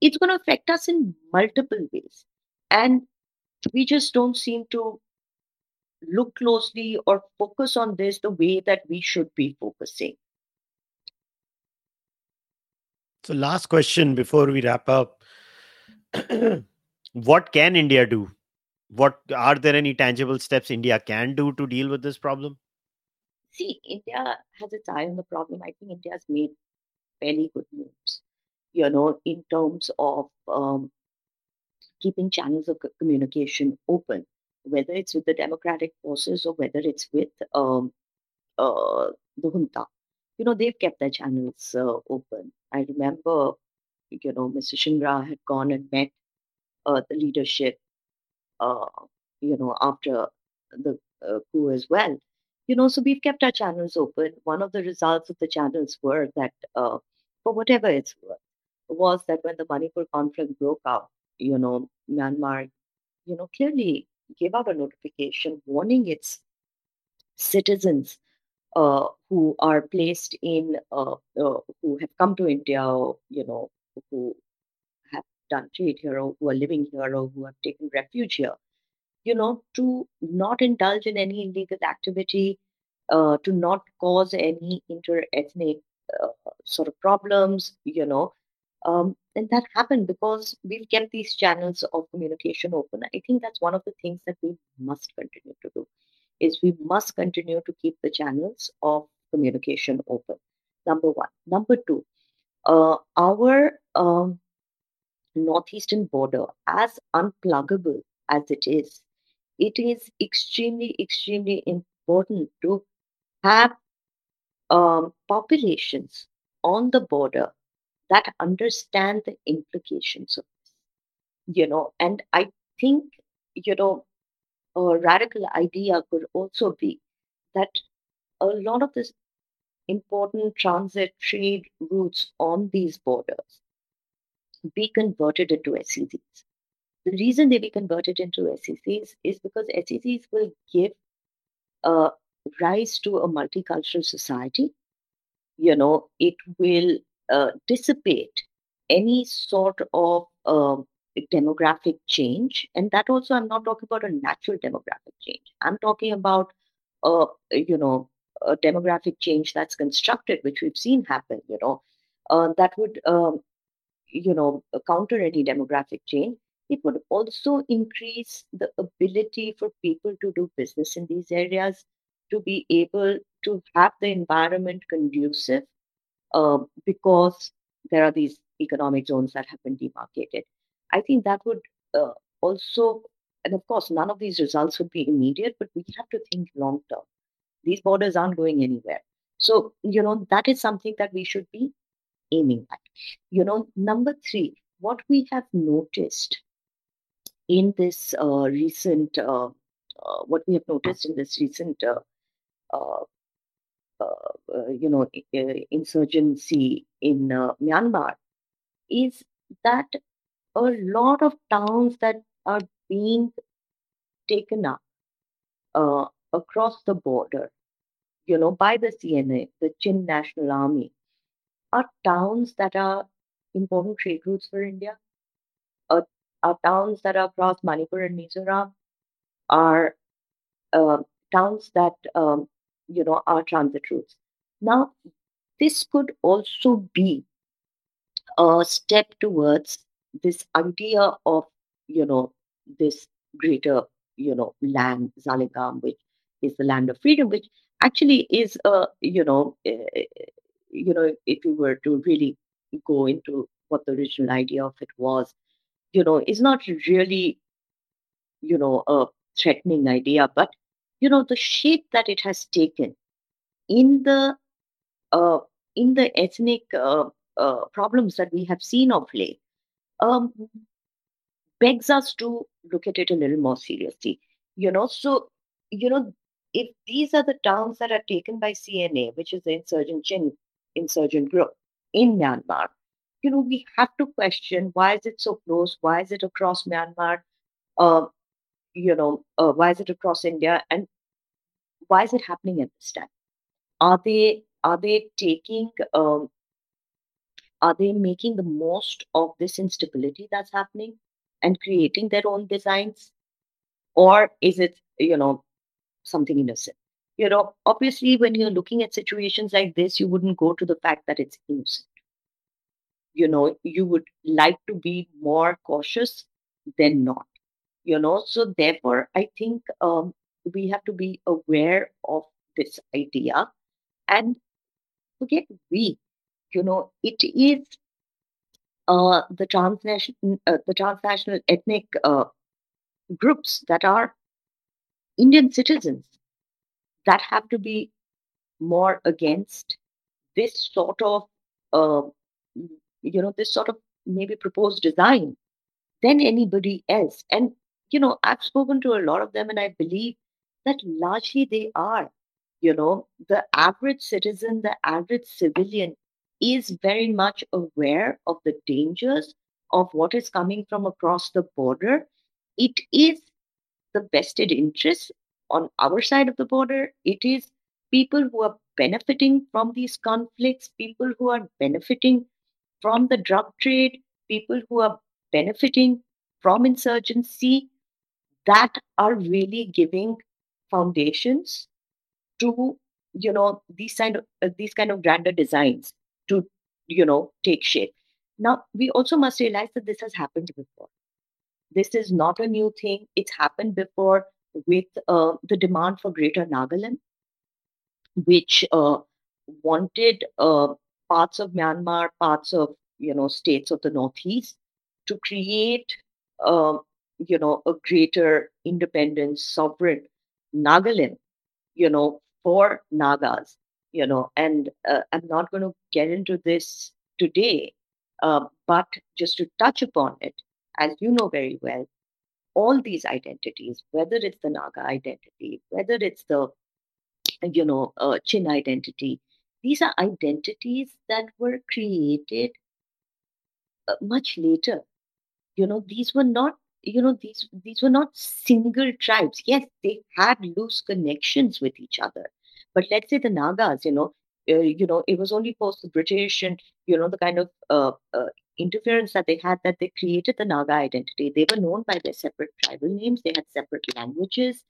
it's going to affect us in multiple ways, and we just don't seem to look closely or focus on this the way that we should be focusing. So, last question before we wrap up what can India do? What are there any tangible steps India can do to deal with this problem? See, India has its eye on the problem. I think India has made fairly good moves, you know, in terms of um, keeping channels of communication open, whether it's with the democratic forces or whether it's with um, uh, the junta you know, they've kept their channels uh, open. I remember, you know, Mr. Shringla had gone and met uh, the leadership, uh, you know, after the uh, coup as well. You know, so we've kept our channels open. One of the results of the channels were that, uh, for whatever it's worth, was that when the Manipur conflict broke out, you know, Myanmar, you know, clearly gave out a notification warning its citizens uh, who are placed in, uh, uh, who have come to India, you know, who have done trade here, or who are living here, or who have taken refuge here, you know, to not indulge in any illegal activity, uh, to not cause any inter-ethnic uh, sort of problems, you know. Um, and that happened because we've kept these channels of communication open. I think that's one of the things that we must continue to do is we must continue to keep the channels of communication open. Number one. Number two, uh, our um, northeastern border, as unpluggable as it is, it is extremely, extremely important to have um, populations on the border that understand the implications of this. You know, and I think, you know, a radical idea could also be that a lot of this important transit trade routes on these borders be converted into SEZs. The reason they be converted into SEZs is because SEZs will give uh, rise to a multicultural society. You know, it will uh, dissipate any sort of um, demographic change. And that also, I'm not talking about a natural demographic change. I'm talking about, uh, you know, a demographic change that's constructed, which we've seen happen, you know, uh, that would, um, you know, counter any demographic change. It would also increase the ability for people to do business in these areas, to be able to have the environment conducive uh, because there are these economic zones that have been demarcated. I think that would uh, also, and of course, none of these results would be immediate, but we have to think long term. These borders aren't going anywhere. So, you know, that is something that we should be aiming at. You know, number three, what we have noticed in this uh, recent, uh, uh, what we have noticed in this recent, you know, insurgency in Myanmar is that a lot of towns that are being taken up uh, across the border, you know, by the CNA, the Chin National Army, are towns that are important trade routes for India, uh, towns that are across Manipur and Mizoram, are uh, towns that, um, you know, are transit routes. Now, this could also be a step towards this idea of you know this greater you know land Zalengam, which is the land of freedom, which actually is a you know uh, you know if you were to really go into what the original idea of it was, you know, is not really you know a threatening idea, but you know the shape that it has taken in the uh, in the ethnic uh, uh, problems that we have seen of late um, begs us to look at it a little more seriously. You know, so, you know, if these are the towns that are taken by CNA, which is the insurgent Chin insurgent group in Myanmar, you know, we have to question why is it so close? Why is it across Myanmar? Uh, you know, uh, why is it across India? And why is it happening at this time? Are they are they taking um, are they making the most of this instability that's happening and creating their own designs or is it you know something innocent you know obviously when you're looking at situations like this you wouldn't go to the fact that it's innocent you know you would like to be more cautious than not you know? So therefore i think um, we have to be aware of this idea and forget we you know it is uh, the transnational uh, the transnational ethnic uh, groups that are indian citizens that have to be more against this sort of uh, you know this sort of maybe proposed design than anybody else. And you know i've spoken to a lot of them and i believe that largely they are. You know the average citizen the average civilian is very much aware of the dangers of what is coming from across the border. It is the vested interests on our side of the border. It is people who are benefiting from these conflicts people who are benefiting from the drug trade people who are benefiting from insurgency that are really giving foundations to you know these kind of uh, these kind of grander designs to you know take shape. Now we also must realize that this has happened before. This is not a new thing. It's happened before with uh, the demand for greater nagaland which uh, wanted uh, parts of myanmar parts of you know states of the northeast to create uh, you know a greater independent sovereign nagaland you know, for Nagas, you know, and uh, I'm not going to get into this today, uh, but just to touch upon it, as you know very well, all these identities, whether it's the Naga identity, whether it's the, you know, uh, Chin identity, these are identities that were created uh, much later. You know, these were not you know these these were not single tribes. Yes they had loose connections with each other. But let's say the nagas you know uh, you know it was only post the british and you know the kind of uh, uh, interference that they had that they created the naga identity. They were known by their separate tribal names. They had separate languages.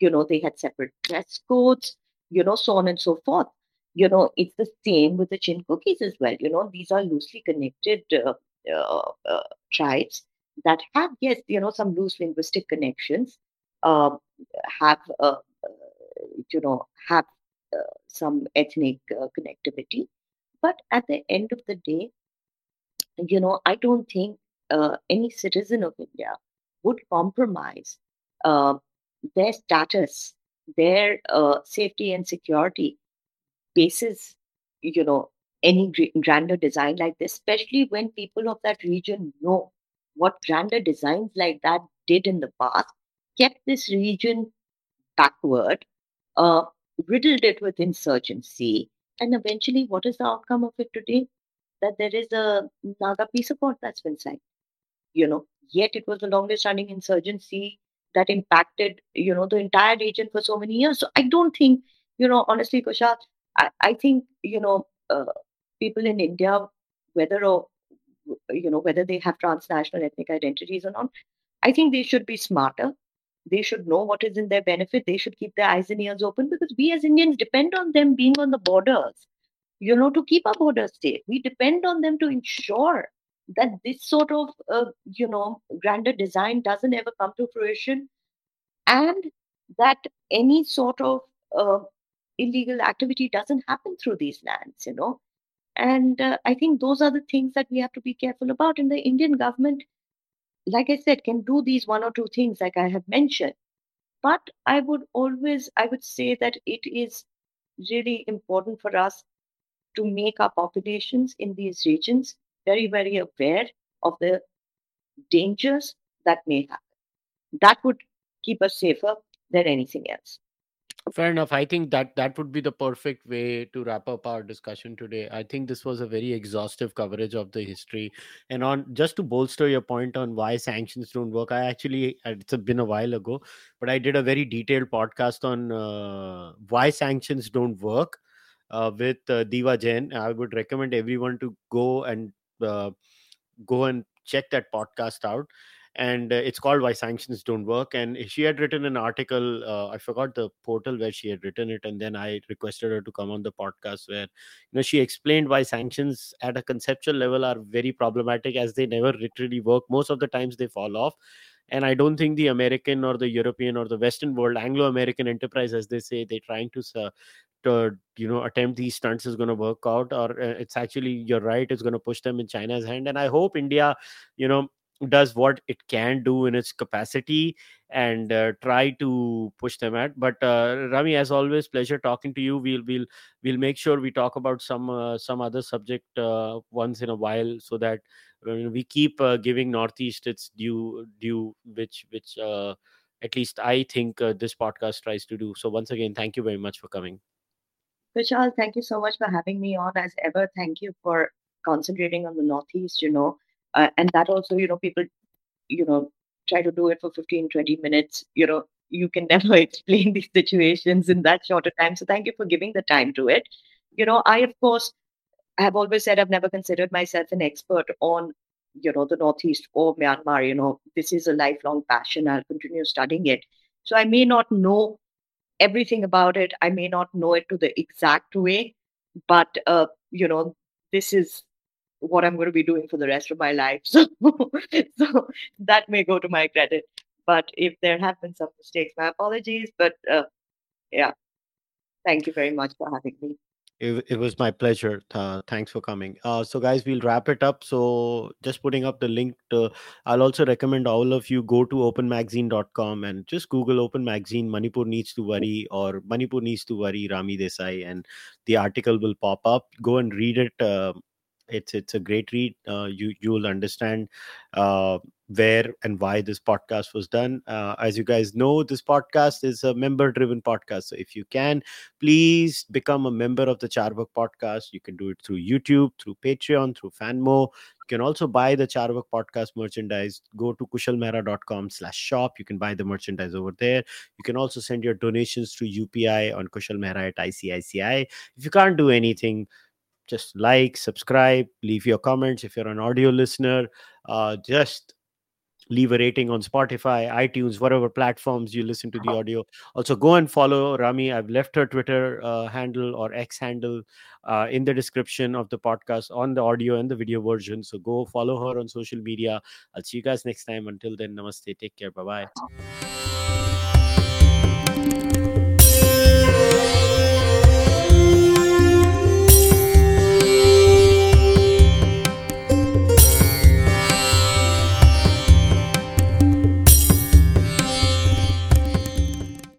You know they had separate dress codes you know so on and so forth you know it's the same with the chin Kukis as well. You know these are loosely connected uh, uh, uh, tribes that have yes you know some loose linguistic connections uh, have uh, you know have uh, some ethnic uh, connectivity. But at the end of the day you know i don't think uh, any citizen of india would compromise uh, their status their uh, safety and security basis you know any grander design like this especially when people of that region know what grander designs like that did in the past kept this region backward, uh, riddled it with insurgency, and eventually, what is the outcome of it today? That there is a Naga peace accord that's been signed. You know, yet it was the longest running insurgency that impacted, you know, the entire region for so many years. So I don't think, you know, honestly, Kushal, I, I think, you know, uh, people in India, whether or you know whether they have transnational ethnic identities or not i think they should be smarter. They should know what is in their benefit. They should keep their eyes and ears open because we as indians depend on them being on the borders you know to keep our borders safe. We depend on them to ensure that this sort of uh, you know grander design doesn't ever come to fruition and that any sort of uh, illegal activity doesn't happen through these lands you know and uh, I think those are the things that we have to be careful about. And the Indian government, like I said, can do these one or two things, like I have mentioned. But I would always, I would say that it is really important for us to make our populations in these regions very, very aware of the dangers that may happen. That would keep us safer than anything else. Fair enough. I think that that would be the perfect way to wrap up our discussion today. I think this was a very exhaustive coverage of the history. And on just to bolster your point on why sanctions don't work, I actually it's been a while ago, but I did a very detailed podcast on uh, why sanctions don't work uh, with uh, Diva Jain. I would recommend everyone to go and uh, go and check that podcast out and uh, it's called why sanctions don't work and she had written an article uh, i forgot the portal where she had written it and then i requested her to come on the podcast where you know she explained why sanctions at a conceptual level are very problematic as they never literally work. Most of the times they fall off and i don't think the american or the european or the western world anglo-american enterprise as they say they're trying to uh, to you know attempt these stunts is going to work out or uh, it's actually you're right it's going to push them in china's hand and i hope india you know does what it can do in its capacity and uh, try to push them at. But uh, rami as always pleasure talking to you. We'll we'll we'll make sure we talk about some uh, some other subject uh, once in a while so that we keep uh, giving northeast its due due which which uh, at least i think this podcast tries to do. So once again thank you very much for coming. Vishal, thank you so much for having me on. As ever, thank you for concentrating on the Northeast, you know, uh, and that also, you know, people, you know, try to do it for 15, 20 minutes. You know, you can never explain these situations in that shorter time. So thank you for giving the time to it. You know, I, of course, have always said I've never considered myself an expert on, you know, the Northeast or Myanmar. You know, this is a lifelong passion. I'll continue studying it. So I may not know everything about it. I may not know it to the exact way, but uh, you know, this is what I'm going to be doing for the rest of my life. So, so that may go to my credit. But if there have been some mistakes, my apologies. But uh, yeah, thank you very much for having me. It, it was my pleasure. Uh, thanks for coming. Uh, so, guys, we'll wrap it up. So, just putting up the link to, I'll also recommend all of you go to openmagazine.com and just Google Open Magazine, Manipur Needs to Worry, or Manipur Needs to Worry, Rami Desai, and the article will pop up. Go and read it. Uh, it's it's a great read. Uh, you you will understand uh, where and why this podcast was done. Uh, as you guys know, this podcast is a member driven podcast. So if you can, please become a member of the Carvaka podcast. You can do it through YouTube, through Patreon, through Fanmo. You can also buy the Carvaka podcast merchandise. Go to kushalmehra.com slash shop. You can buy the merchandise over there. You can also send your donations to UPI on Kushal Mehra at ICICI. If you can't do anything, just like subscribe leave your comments if you're an audio listener uh, just leave a rating on spotify itunes whatever platforms you listen to the audio. Also go and follow rami. I've left her twitter uh, handle or x handle uh, in the description of the podcast on the audio and the video version. So go follow her on social media. I'll see you guys next time. Until then namaste. Take care. Bye bye